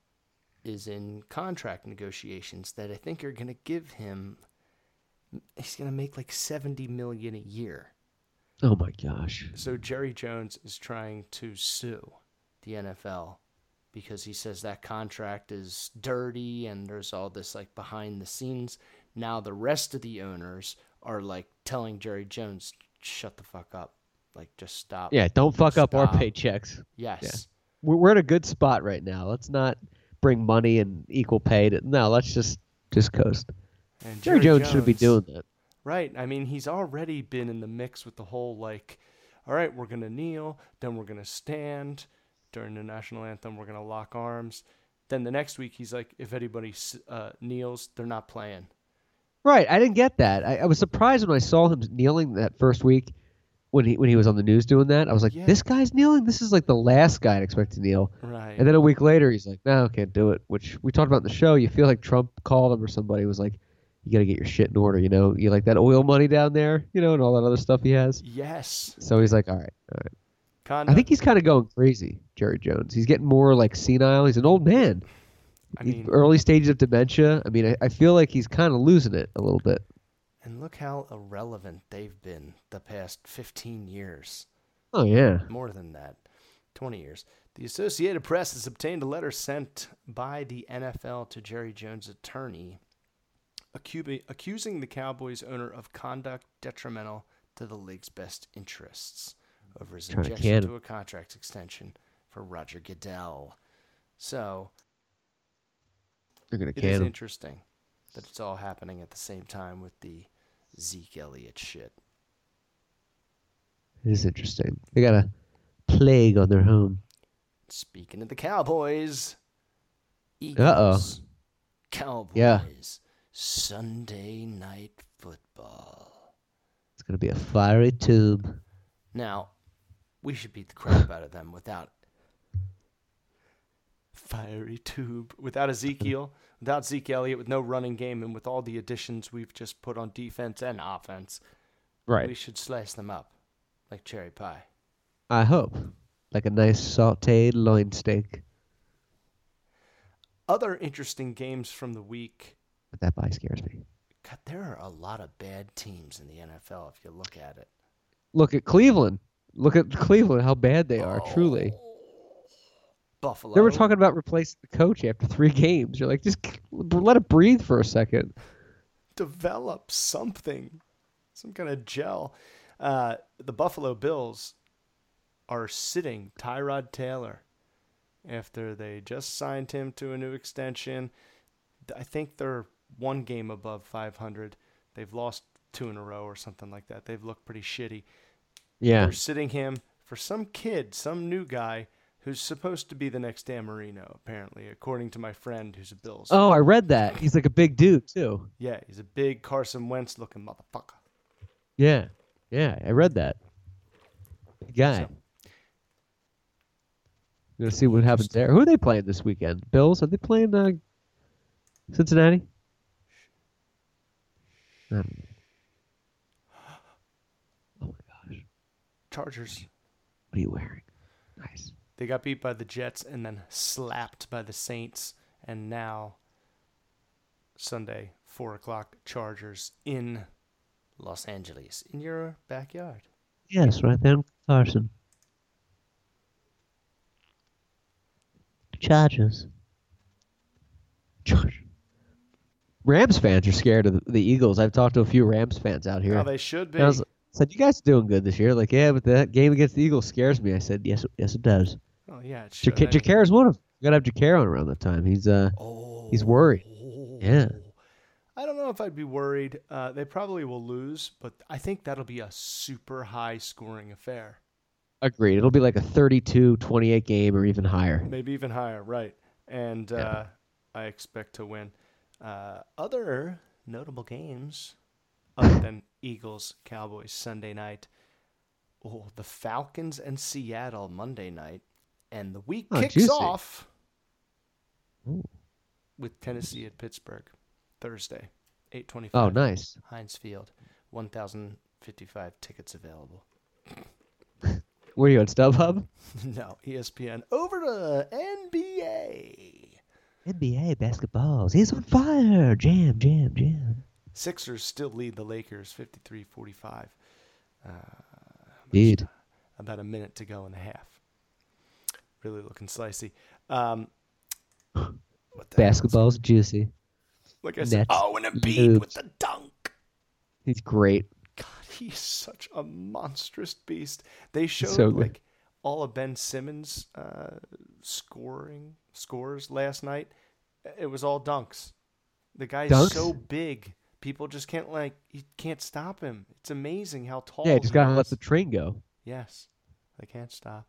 is in contract negotiations that I think are going to give him. He's going to make like seventy million a year. Oh my gosh. So Jerry Jones is trying to sue the NFL because he says that contract is dirty and there's all this like behind the scenes. Now the rest of the owners are like telling Jerry Jones, "Shut the fuck up." Like just stop. Yeah, don't fuck up our paychecks. Yes. Yeah. We're, we're in a good spot right now. Let's not bring money and equal pay to. No, let's just just coast. And Jerry, Jones, should be doing that. Right. I mean, he's already been in the mix with the whole like, all right, we're gonna kneel, then we're gonna stand during the national anthem. We're gonna lock arms. Then the next week, he's like, if anybody uh, kneels, they're not playing. Right. I didn't get that. I, I was surprised when I saw him kneeling that first week when he when he was on the news doing that. I was like, Yeah. this guy's kneeling. This is like the last guy I'd expect to kneel. Right. And then a week later, he's like, no, can't do it. Which we talked about in the show. You feel like Trump called him or somebody was like, you got to get your shit in order. You know, you like that oil money down there, you know, and all that other stuff he has. Yes. So he's like, all right, all right. Conduct. I think he's kind of going crazy, Jerry Jones. He's getting more like senile. He's an old man. I He's mean- early stages of dementia. I mean, I, I feel like he's kind of losing it a little bit. And look how irrelevant they've been the past 15 years. Oh yeah. More than that, 20 years. The Associated Press has obtained a letter sent by the NFL to Jerry Jones' attorney accusing the Cowboys owner of conduct detrimental to the league's best interests over his to objection to a contract extension for Roger Goodell. So it is interesting that it's all happening at the same time with the Zeke Elliott shit. It is interesting. They got a plague on their home. Speaking of the Cowboys, Uh-oh. Cowboys, Yeah. Sunday night football. It's gonna be a fiery tube. Now, we should beat the crap out of them without fiery tube, without Ezekiel, without Zeke Elliott, with no running game, and with all the additions we've just put on defense and offense. Right. We should slice them up like cherry pie. I hope. Like a nice sauteed loin steak. Other interesting games from the week. But that bye scares me. God, there are a lot of bad teams in the NFL if you look at it. Look at Cleveland. Look at Cleveland, how bad they are, truly. Oh, Buffalo. They were talking about replacing the coach after three games. You're like, just let it breathe for a second. develop something, some kind of gel. Uh, the Buffalo Bills are sitting Tyrod Taylor after they just signed him to a new extension. I think they're one game above 500. They've lost two in a row or something like that. They've looked pretty shitty. Yeah. They're sitting him for some kid, some new guy who's supposed to be the next Dan Marino, apparently, according to my friend who's a Bills. Oh, I read that. He's like a big dude too. Yeah, he's a big Carson Wentz looking motherfucker. Yeah. Yeah, I read that. Big guy. We're gonna see what happens there. Who are they playing this weekend? Bills? Are they playing uh, Cincinnati? I don't know. Chargers. What are you wearing? Nice. They got beat by the Jets and then slapped by the Saints, and now Sunday, four o'clock, Chargers in Los Angeles. in your backyard. Yes, right there in Carson. Chargers. Rams fans are scared of the, the Eagles. I've talked to a few Rams fans out here. Oh, they should be. I was, said, "You guys are doing good this year?" Like, yeah, but that game against the Eagles scares me. I said, "Yes, yes, it does." Oh yeah, should. Jac- Jacare's one of. them. You gotta have Jacare on around that time. He's uh, he's worried. Yeah. I don't know if I'd be worried. Uh, they probably will lose, but I think that'll be a super high scoring affair. Agreed. It'll be like a 32-28 game or even higher. Maybe even higher, right? And uh, I expect to win. Uh, other notable games, other than Eagles Cowboys Sunday night. Oh, the Falcons and Seattle Monday night, and the week Oh, kicks juicy. off with Tennessee at Pittsburgh Thursday, eight twenty-five. Oh, nice. Heinz Field, one thousand fifty-five tickets available. Where are you on StubHub? no, ESPN over to NBA. NBA basketballs. He's on fire. Jam, jam, jam. Sixers still lead the Lakers 53-45. Uh, Indeed. about a minute to go in the half. Really looking slicey. Um, Basketball's juicy. like I said, Nets, oh, and a Embiid with the dunk. He's great. God, he's such a monstrous beast. They showed so like all of Ben Simmons' uh, scoring scores last night. It was all dunks. The guy's Dunks? so big, people just can't like you can't stop him. It's amazing how tall. Yeah, just gotta is. let the train go. Yes, they can't stop.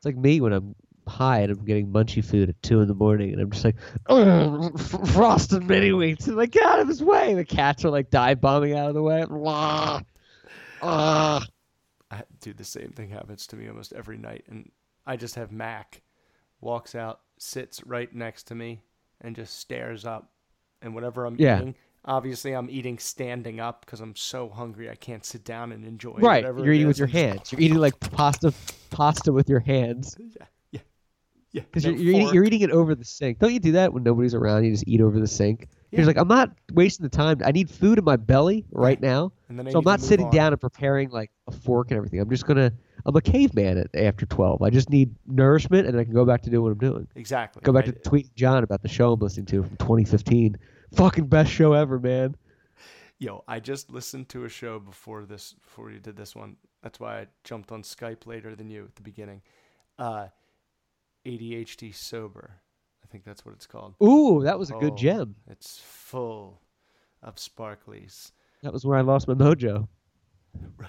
It's like me when I'm high and I'm getting munchy food at two in the morning, and I'm just like, "Ugh, f- frosted mini wheats, and like get out of his way. The cats are like dive bombing out of the way. Blah. Ah. I, dude, the same thing happens to me almost every night, and I just have Mac walks out, sits right next to me, and just stares up. And whatever I'm Yeah. eating, obviously I'm eating standing up because I'm so hungry I can't sit down and enjoy. It. Right, you're eating with your hands. You're eating like pasta, pasta with your hands. Yeah, yeah, yeah. Because no you're, you're, eating, you're eating it over the sink. Don't you do that when nobody's around? You just eat over the sink. You're Yeah. like, I'm not wasting the time. I need food in my belly right now. And then I so I'm not sitting on. down and preparing like a fork and everything. I'm just gonna. I'm a caveman at, after 12. I just need nourishment, and I can go back to doing what I'm doing. Exactly. Go back I- to tweet Jon about the show I'm listening to from 2015. Fucking best show ever, man. Yo, I just listened to a show before this, before you did this one. That's why I jumped on Skype later than you at the beginning. Uh, ADHD sober, I think that's what it's called. Ooh, that was a good Oh, gem. It's full of sparklies. That was where I lost my mojo.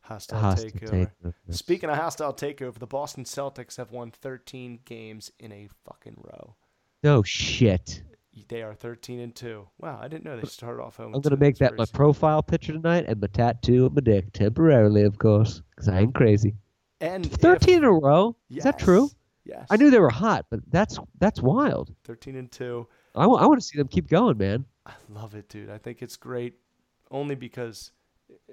Hostile, Hostile takeover. takeover. Speaking of hostile takeover, the Boston Celtics have won 13 games in a fucking row. No shit. They are 13 and two. Wow, I didn't know they started off home. I'm gonna make that my profile picture tonight and my tattoo of my dick temporarily, of course, because I ain't crazy. And if- 13 in a row. Is that true? Yes. I knew they were hot, but that's that's wild. 13 and two. I want to see them keep going, man. I love it, dude. I think it's great, only because uh,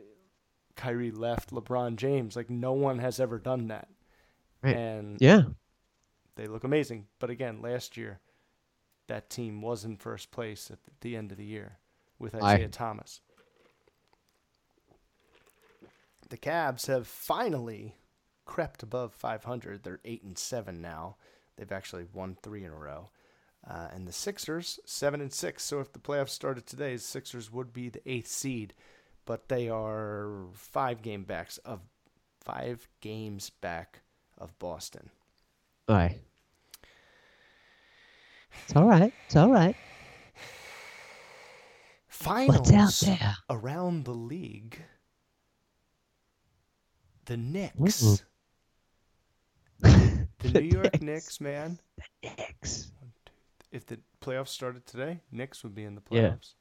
Kyrie left LeBron James. Like no one has ever done that. Right. And Yeah. they look amazing. But again, last year, that team was in first place at the end of the year with I- Isaiah Thomas. The Cavs have finally crept above 500. They're eight and seven now. They've actually won three in a row. Uh, and the Sixers seven and six. So if the playoffs started today, the Sixers would be the eighth seed, but they are five game backs of five games back of Boston. Aye. It's all right. It's all right. Finals What's out there? around the league. The Ooh. Knicks. The The New York Knicks. Knicks, man. The Knicks. If the playoffs started today, Knicks would be in the playoffs. Yeah. playoffs.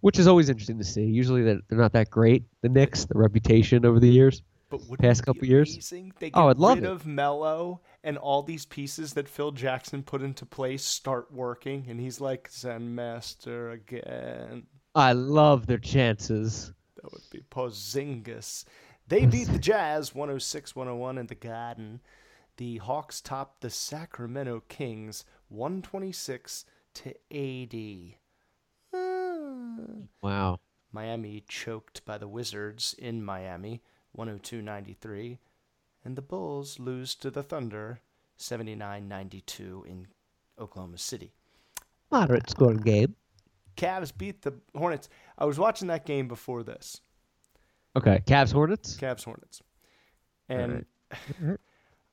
Which is always interesting to see. Usually they're, they're not that great. The Knicks, the reputation over the years. But wouldn't Past couple years? They get Oh, I'd love rid it. of Melo and all these pieces that Phil Jackson put into place start working, and he's like Zen Master again. I love their chances. That would be Porzingis. They beat the Jazz 106 101 in the Garden. The Hawks topped the Sacramento Kings 126 to 80. Ah. Wow. Miami choked by the Wizards in Miami 102 93. And the Bulls lose to the Thunder 79 92 in Oklahoma City. Moderate scoring game. Cavs beat the Hornets. I was watching that game before this. Okay. Cavs Hornets. Cavs Hornets. And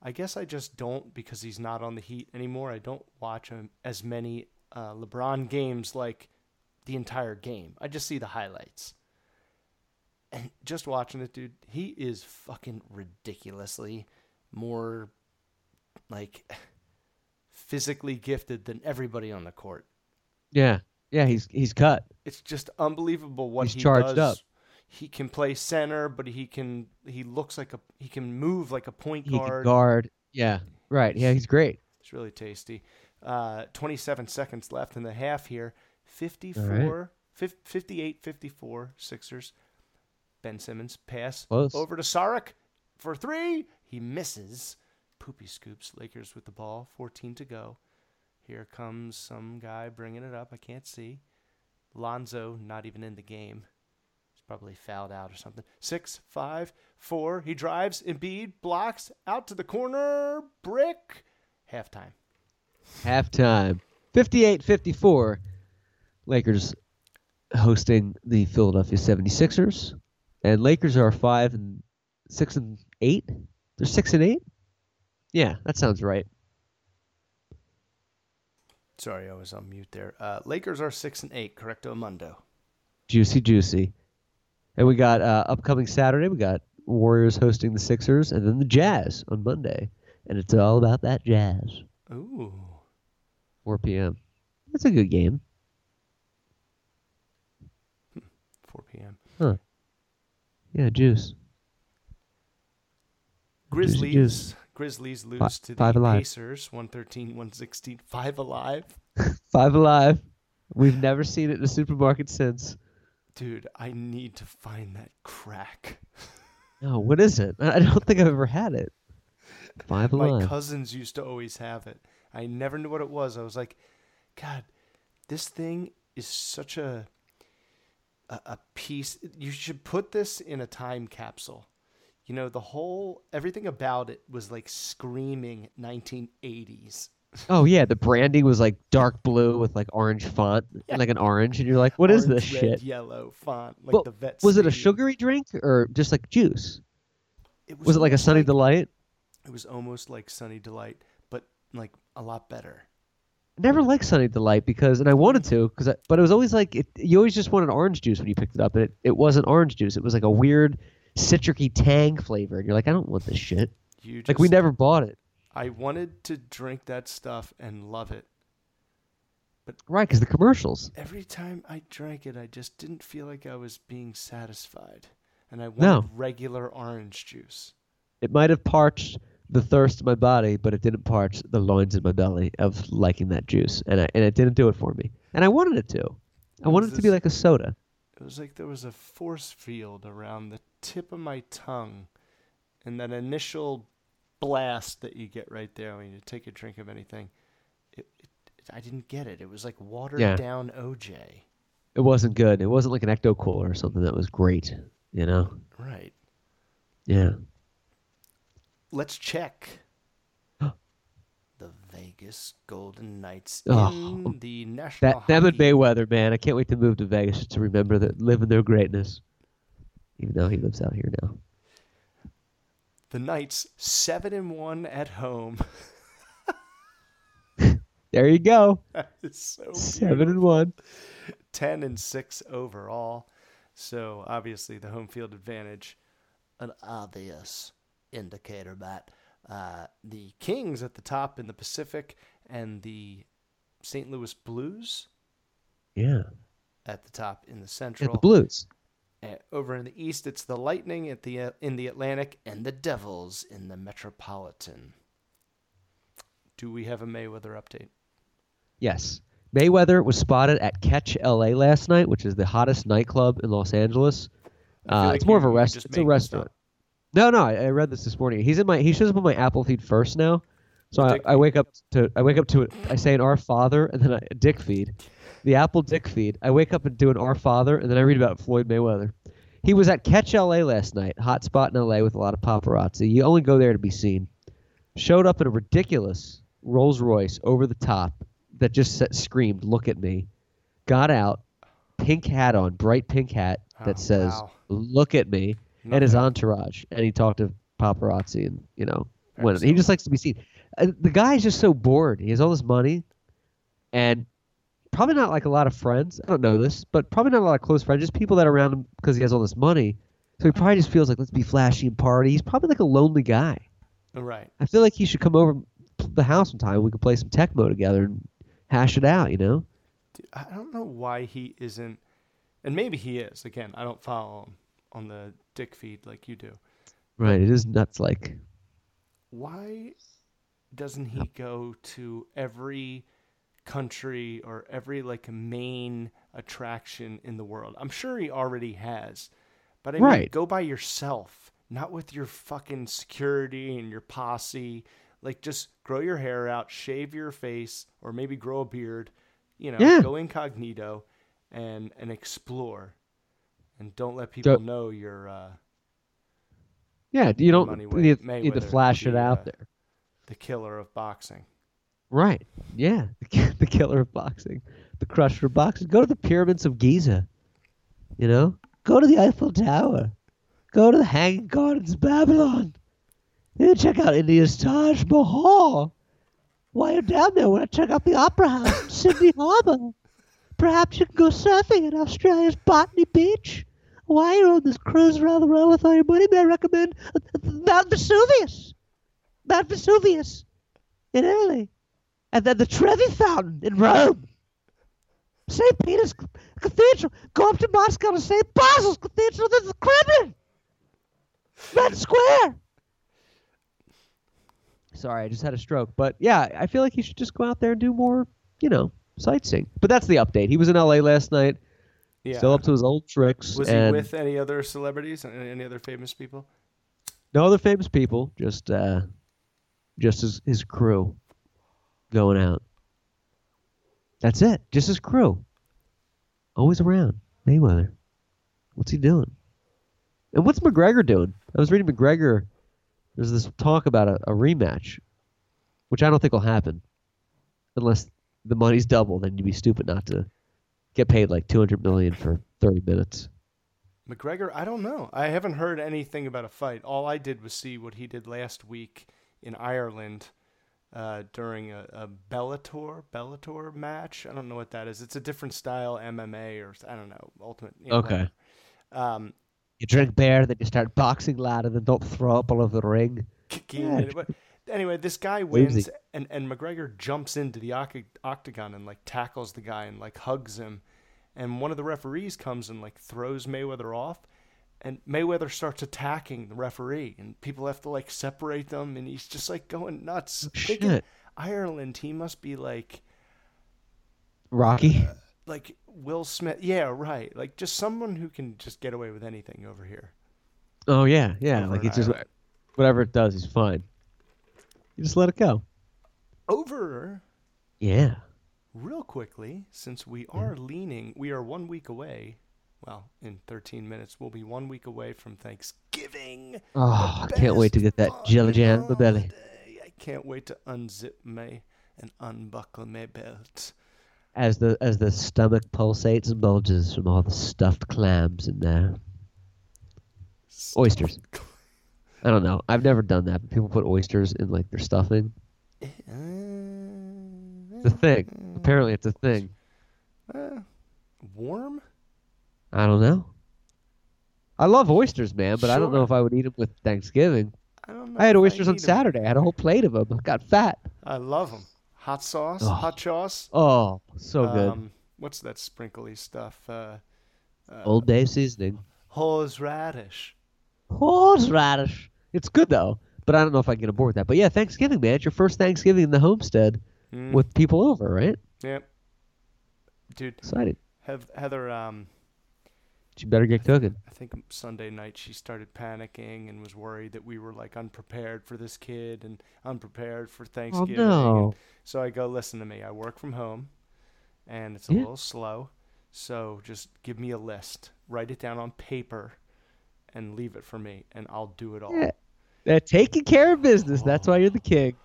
I guess I just don't because he's not on the Heat anymore. I don't watch him as many uh, LeBron games like the entire game. I just see the highlights. And just watching it, dude, he is fucking ridiculously more like physically gifted than everybody on the court. Yeah. Yeah. He's he's cut. It's just unbelievable what He's he charged does. up. He can play center, but he can he looks like a he can move like a point He guard. can guard. Yeah. Right. Yeah. He's great. It's really tasty. Uh, 27 seconds left in the half here. 54, fif- 58 54 Sixers. Ben Simmons pass Close. over to Saric for three. He misses. Poopy scoops. Lakers with the ball. 14 to go. Here comes some guy bringing it up. I can't see. Lonzo not even in the game. He's probably fouled out or something. Six, five, four. He drives. Embiid blocks out to the corner. Brick. Halftime. Halftime. 58-54. Lakers hosting the Philadelphia 76ers. And Lakers are 5 and 6 and 8. They're 6 and 8? Yeah, that sounds right. Sorry, I was on mute there. Uh, Lakers are six and eight. Correcto mundo. Juicy juicy. And we got uh, upcoming Saturday, we got Warriors hosting the Sixers and then the Jazz on Monday. And it's all about that Jazz. Ooh. 4 p.m. That's a good game. 4 p.m. Huh. Yeah, juice. Grizzlies. juice. Grizzlies lose Fi- to the five alive. Pacers. 113, 116. Five alive. Five alive. We've never seen it in a supermarket since. Dude, I need to find that crack. No, what is it? I don't think I've ever had it. Five alive. My cousins used to always have it. I never knew what it was. I was like, God, this thing is such a a, a piece. You should put this in a time capsule. You know, the whole everything about it was like screaming 1980s. Oh yeah, the branding was like dark blue with like orange font and like an orange, and you're like, "What is Orange, this red, shit?" Yellow font, like Well, the vet. was it a sugary drink or just like juice? It Was, it like a Sunny Delight? It was almost like Sunny Delight, but like a lot better. I never liked Sunny Delight because, and I wanted to, because, but it was always like it, you always just wanted orange juice when you picked it up, and it, it wasn't orange juice. It was like a weird citricy tang flavor, and you're like, I don't want this shit. You like we never bought it, I wanted to drink that stuff and love it. But right? Because the commercials. Every time I drank it, I just didn't feel like I was being satisfied. And I wanted No. regular orange juice. It might have parched the thirst in my body, but it didn't parch the loins in my belly of liking that juice, and I, and it didn't do it for me. And I wanted it to. I wanted it to be like a soda. It was like there was a force field around the tip of my tongue, and that initial blast that you get right there when you take a drink of anything. It, it, it- I didn't get it. It was like watered Yeah. down OJ. It wasn't good. It wasn't like an ecto cooler or something that was great. You know? Right. Yeah. Let's check. The Vegas Golden Knights Oh, in the National That them and Mayweather, man. I can't wait to move to Vegas to remember that live in their greatness. Even though he lives out here now. The Knights seven and one at home. There you go. That is so Seven and one. 10 and 6 overall. So obviously the home field advantage. an obvious indicator that Uh, the Kings at the top in the Pacific and the St. Louis Blues Yeah. at the top in the Yeah, Central. the Blues. Uh, over in the East, it's the Lightning at the uh, in the Atlantic. and the Devils in the Metropolitan. Do we have a Mayweather update? Yes. Mayweather was spotted at Catch LA last night, which is the hottest nightclub in Los Angeles. Uh, like it's more of a you're rest. It's a restaurant. No, no, I, I read this this morning. He's in my. He shows up on my Apple feed first now. So I, I wake up to. I wake up to it. I say an Our Father and then a Dick feed, the Apple Dick feed. I wake up and do an Our Father and then I read about Floyd Mayweather. He was at Catch LA last night, hot spot in LA with a lot of paparazzi. You only go there to be seen. Showed up in a ridiculous Rolls Royce over the top that just sa- screamed, "Look at me!" Got out, pink hat on, bright pink hat that Oh, says, wow. "Look at me," and his entourage, and he talked to paparazzi, and you know, when he just likes to be seen. Uh, the guy is just so bored. He has all this money, and probably not like a lot of friends. I don't know this, but probably not a lot of close friends. Just people that are around him because he has all this money. So he probably just feels like let's be flashy and party. He's probably like a lonely guy. Right. I feel like he should come over the house sometime. We could play some Tecmo together and hash it out. You know? Dude, I don't know why he isn't, and maybe he is. Again, I don't follow him on the Dick feed like you do. Right. It is nuts. Like Why doesn't he go to every country or every like main attraction in the world? I'm sure he already has, but I mean, Right. go by yourself, not with your fucking security and your posse. Like, just grow your hair out, shave your face, or maybe grow a beard. You know, Yeah. go incognito and and explore, and don't let people Don't- know you're. Uh, yeah, you don't Money need, need to flash it the, out uh, there. the killer of boxing. Right. Yeah. The, killer of boxing. The crusher of boxing. Go to the pyramids of Giza. You know? Go to the Eiffel Tower. Go to the Hanging Gardens of Babylon. Then check out India's Taj Mahal. While you're down there, want to check out the Opera House in Sydney Harbour. Perhaps you can go surfing at Australia's Botany Beach. While you're on this cruise around the world with all your money, may I recommend Mount Vesuvius. Mount Vesuvius in Italy. And then the Trevi Fountain in Rome. St. Peter's Cathedral. Go up to Moscow to St. Basil's Cathedral. There's the Kremlin. Red Square. Sorry, I just had a stroke. But yeah, I feel like he should just go out there and do more, you know, sightseeing. But that's the update. He was in LA last night. Yeah. Still up to his old tricks. Was and he with any other celebrities? and Any other famous people? no other famous people, just uh just his his crew going out. That's it. Just his crew. Always around. Mayweather. What's he doing? And what's McGregor doing? I was reading McGregor. There's this talk about a, a rematch, which I don't think will happen, unless the money's double. Then you'd be stupid not to get paid like 200 million for 30 minutes. McGregor, I don't know. I haven't heard anything about a fight. All I did was see what he did last week in Ireland uh, during a, a Bellator Bellator match. I don't know what that is. It's a different style MMA or I don't know. Ultimate. You know, Okay. Um, You drink beer, then you start boxing, lad, and then don't throw up all over the ring. Yeah, anyway, this guy Wavesy. wins, and, and McGregor jumps into the octagon and like tackles the guy and like hugs him, and one of the referees comes and like throws Mayweather off, and Mayweather starts attacking the referee, and people have to like separate them, and he's just like going nuts. Oh, Thinking shit. Ireland, he must be like Rocky. Uh, like Will Smith. Yeah, right. Like just someone who can just get away with anything over here. Oh yeah, yeah. Over like it's just whatever it does he's fine. You just let it go. Over Yeah. real quickly, since we are leaning, we are one week away. Well, in 13 minutes, we'll be one week away from Thanksgiving. Oh, I can't wait to get that jelly jam in my belly. I can't wait to unzip my and unbuckle my belt. As the as the stomach pulsates and bulges from all the stuffed clams in there. Oysters. I don't know. I've never done that, but people put oysters in like their stuffing. It's a thing. Apparently, it's a thing. Uh, warm? I don't know. I love oysters, man, but I don't know if I would eat them with Thanksgiving. I don't know. I had oysters on need 'em. Saturday. I had a whole plate of them. Got fat. I love them. Hot sauce, Oh. hot sauce. Oh, so good. Um, what's that sprinkly stuff? Uh, uh, Old Bay seasoning. horseradish. Horseradish. It's good though, but I don't know if I can get aboard that. But yeah, Thanksgiving, man. It's your first Thanksgiving in the homestead Mm. with people over, right? Yep. Dude, Excited. Heather, um, You better get cooking. I think Sunday night she started panicking and was worried that we were like unprepared for this kid and unprepared for Thanksgiving. and no. So I go, listen to me. I work from home, and it's a Yeah. little slow. So just give me a list, write it down on paper, and leave it for me, and I'll do it all. Yeah. They're taking care of business. That's why you're the oh. king.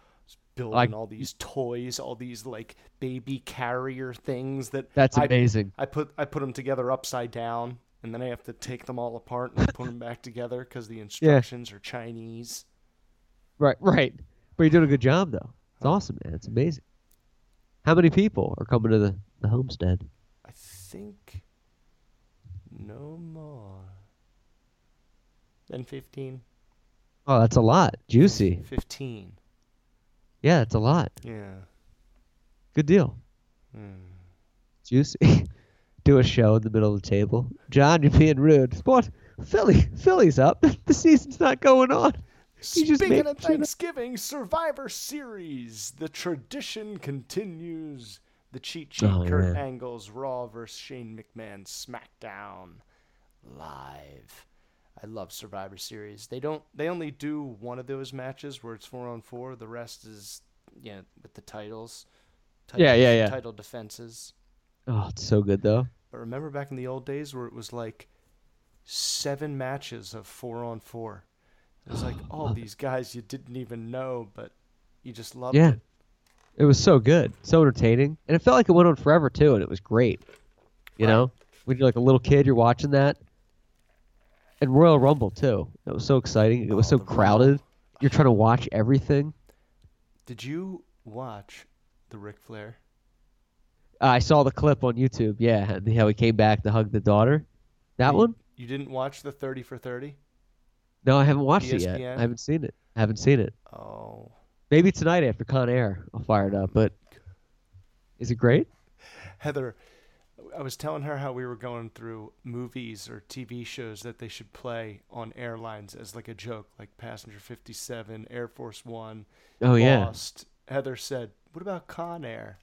Building Like- all these toys, all these like baby carrier things that That's I- amazing. I put I put them together upside down, and then I have to take them all apart and put them back together because the instructions are Chinese. Right, right. But you're doing a good job though. It's awesome, man. It's amazing. How many people are coming to the, the homestead? I think no more than fifteen. Oh, that's a lot. Juicy. Fifteen. Yeah, it's a lot. Yeah. Good deal. Hmm. Juicy. Do a show in the middle of the table. Jon, you're being rude. What? Philly, Philly's up. the season's not going on. Speaking of. Thanksgiving, Survivor Series. The tradition continues. The cheat sheet, Oh, Kurt yeah. Angle's Raw versus Shane McMahon SmackDown live. I love Survivor Series. They don't. They only do one of those matches where it's four on four. The rest is, yeah, with the titles. Yeah, yeah, yeah. Title defenses. Oh, it's so good though. But remember back in the old days where it was like seven matches of four on four. It was like all these guys you didn't even know, but you just loved Yeah. it. It was so good, so entertaining, and it felt like it went on forever too, and it was great. You know, when you're like a little kid, you're watching that, and Royal Rumble too. It was so exciting. It was so crowded. You're trying to watch everything. Did you watch the Ric Flair? Uh, I saw the clip on YouTube. Yeah, how he came back to hug the daughter. That You- one? You didn't watch the thirty for thirty? No, I haven't watched it yet. ESPN? I haven't seen it. I haven't seen it. Oh. Maybe tonight after Con Air, I'll fire it up. But is it great? Heather, I was telling her how we were going through movies or TV shows that they should play on airlines as like a joke, like Passenger 57, Air Force One, Oh, yeah. Lost. Heather said, "What about Con Air?"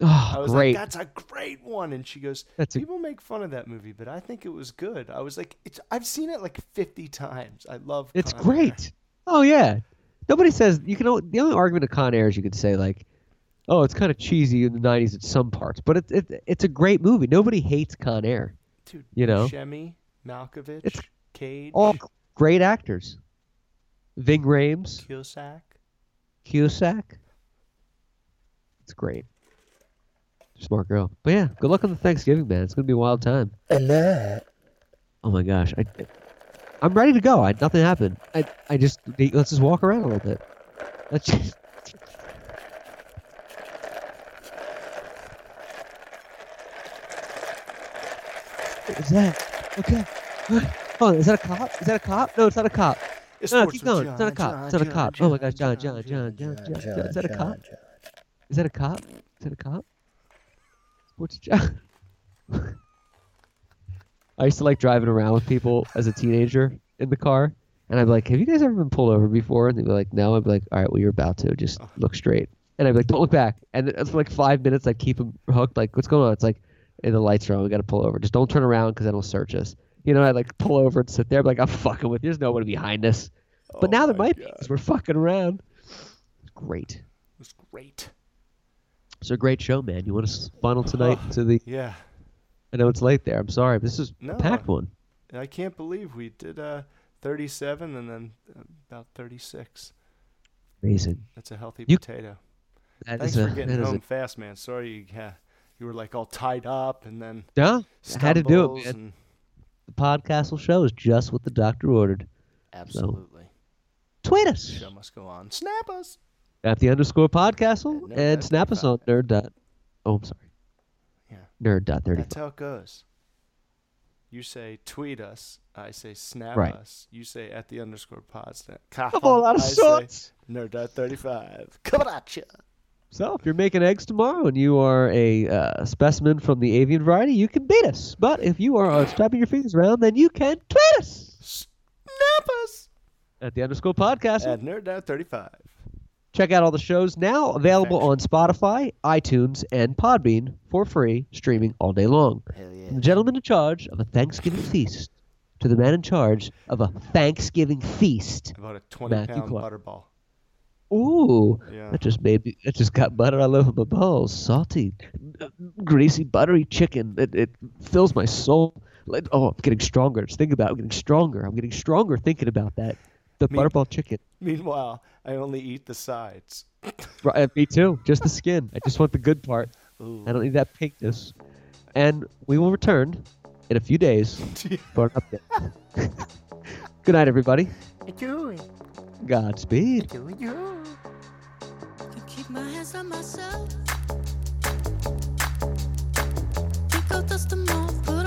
Oh, I was great. like, "That's a great one," and she goes, That's a- "People make fun of that movie, but I think it was good." I was like, "It's I've seen it like 50 times. I love It's Con Air." great. Oh yeah. Nobody says you can. The only argument of Con Air is you could say like, oh, it's kind of cheesy in the '90s at some parts, but it's it, it's a great movie. Nobody hates Con Air. Dude, you know, Buscemi, Malkovich, It's Cage, all great actors. Ving Rhames, Cusack. Cusack. It's great. Smart girl. But yeah, good luck on the Thanksgiving, man. It's gonna be a wild time. And that. Oh my gosh, I, I'm ready to go. I, nothing happened. I, I just let's just walk around a little bit. Let's just. Is that? Okay. Hold on. Is that a cop? Is that a cop? No, it's not a cop. It's no, keep going. Jon, it's not a cop. Jon, it's not a cop. Jon, oh my gosh, Jon, Jon, Jon, Jon, Jon. Is that a cop? Is that a cop? Is that a cop? Sports Jon. I used to like driving around with people as a teenager in the car, and I'd be like, "Have you guys ever been pulled over before?" And they'd be like, "No." I'd be like, "All right, well, you're about to. Just look straight." And I'd be like, "Don't look back." And it's like five minutes, I'd keep them hooked. Like, what's going on? It's like, and the lights are on. We got to pull over. Just don't turn around because then it'll search us. You know, I like pull over and sit there, be like I'm fucking with you. There's nobody behind us. But now there might be because we're fucking around. It's great. It was great. It's a great show, man. You want to funnel tonight to the? Yeah. I know it's late there. I'm sorry. This is No. a packed one. I can't believe we did uh, 37 and then uh, about 36. Amazing. That's a healthy You- potato. That Thanks is for a- getting home a- fast, man. Sorry you, yeah, you were like all tied up and then Yeah, I had to do it, man. and- The podcast show is just what the doctor ordered. Absolutely. Tweet us Show must go on. Snap us. at the underscore podcastle Nerd and snap us on nerd dot. Oh, I'm sorry. Yeah. Nerd dot thirty. That's how it goes. You say tweet us. I say snap Right. us. You say at the underscore pod. Snap. Come on, out of I say. Nerd dot 35. Coming at you. So if you're making eggs tomorrow and you are a uh, specimen from the avian variety, you can beat us. But if you are uh, strapping your fingers around, then you can tweet us Snap us. at the underscore podcast. At nerd dot 35. Check out all the shows now available on Spotify, iTunes, and Podbean for free, streaming all day long. From the gentleman in charge of a Thanksgiving feast to the man in charge of a Thanksgiving feast. About a 20 Matthew pound Clark. butterball. Ooh, Yeah. that just made me. That just got butter all over my balls. Salty, greasy, buttery chicken. It, it fills my soul. Like, oh, I'm getting stronger. Just think about. It. I'm getting stronger. I'm getting stronger thinking about that. The Me- butterball chicken. Meanwhile, I only eat the sides. Right, uh, me too. Just the skin. I just want the good part. Ooh. I don't need that pinkness. And we will return in a few days for an update. good night, everybody. Godspeed. Keep my hands on myself. Off,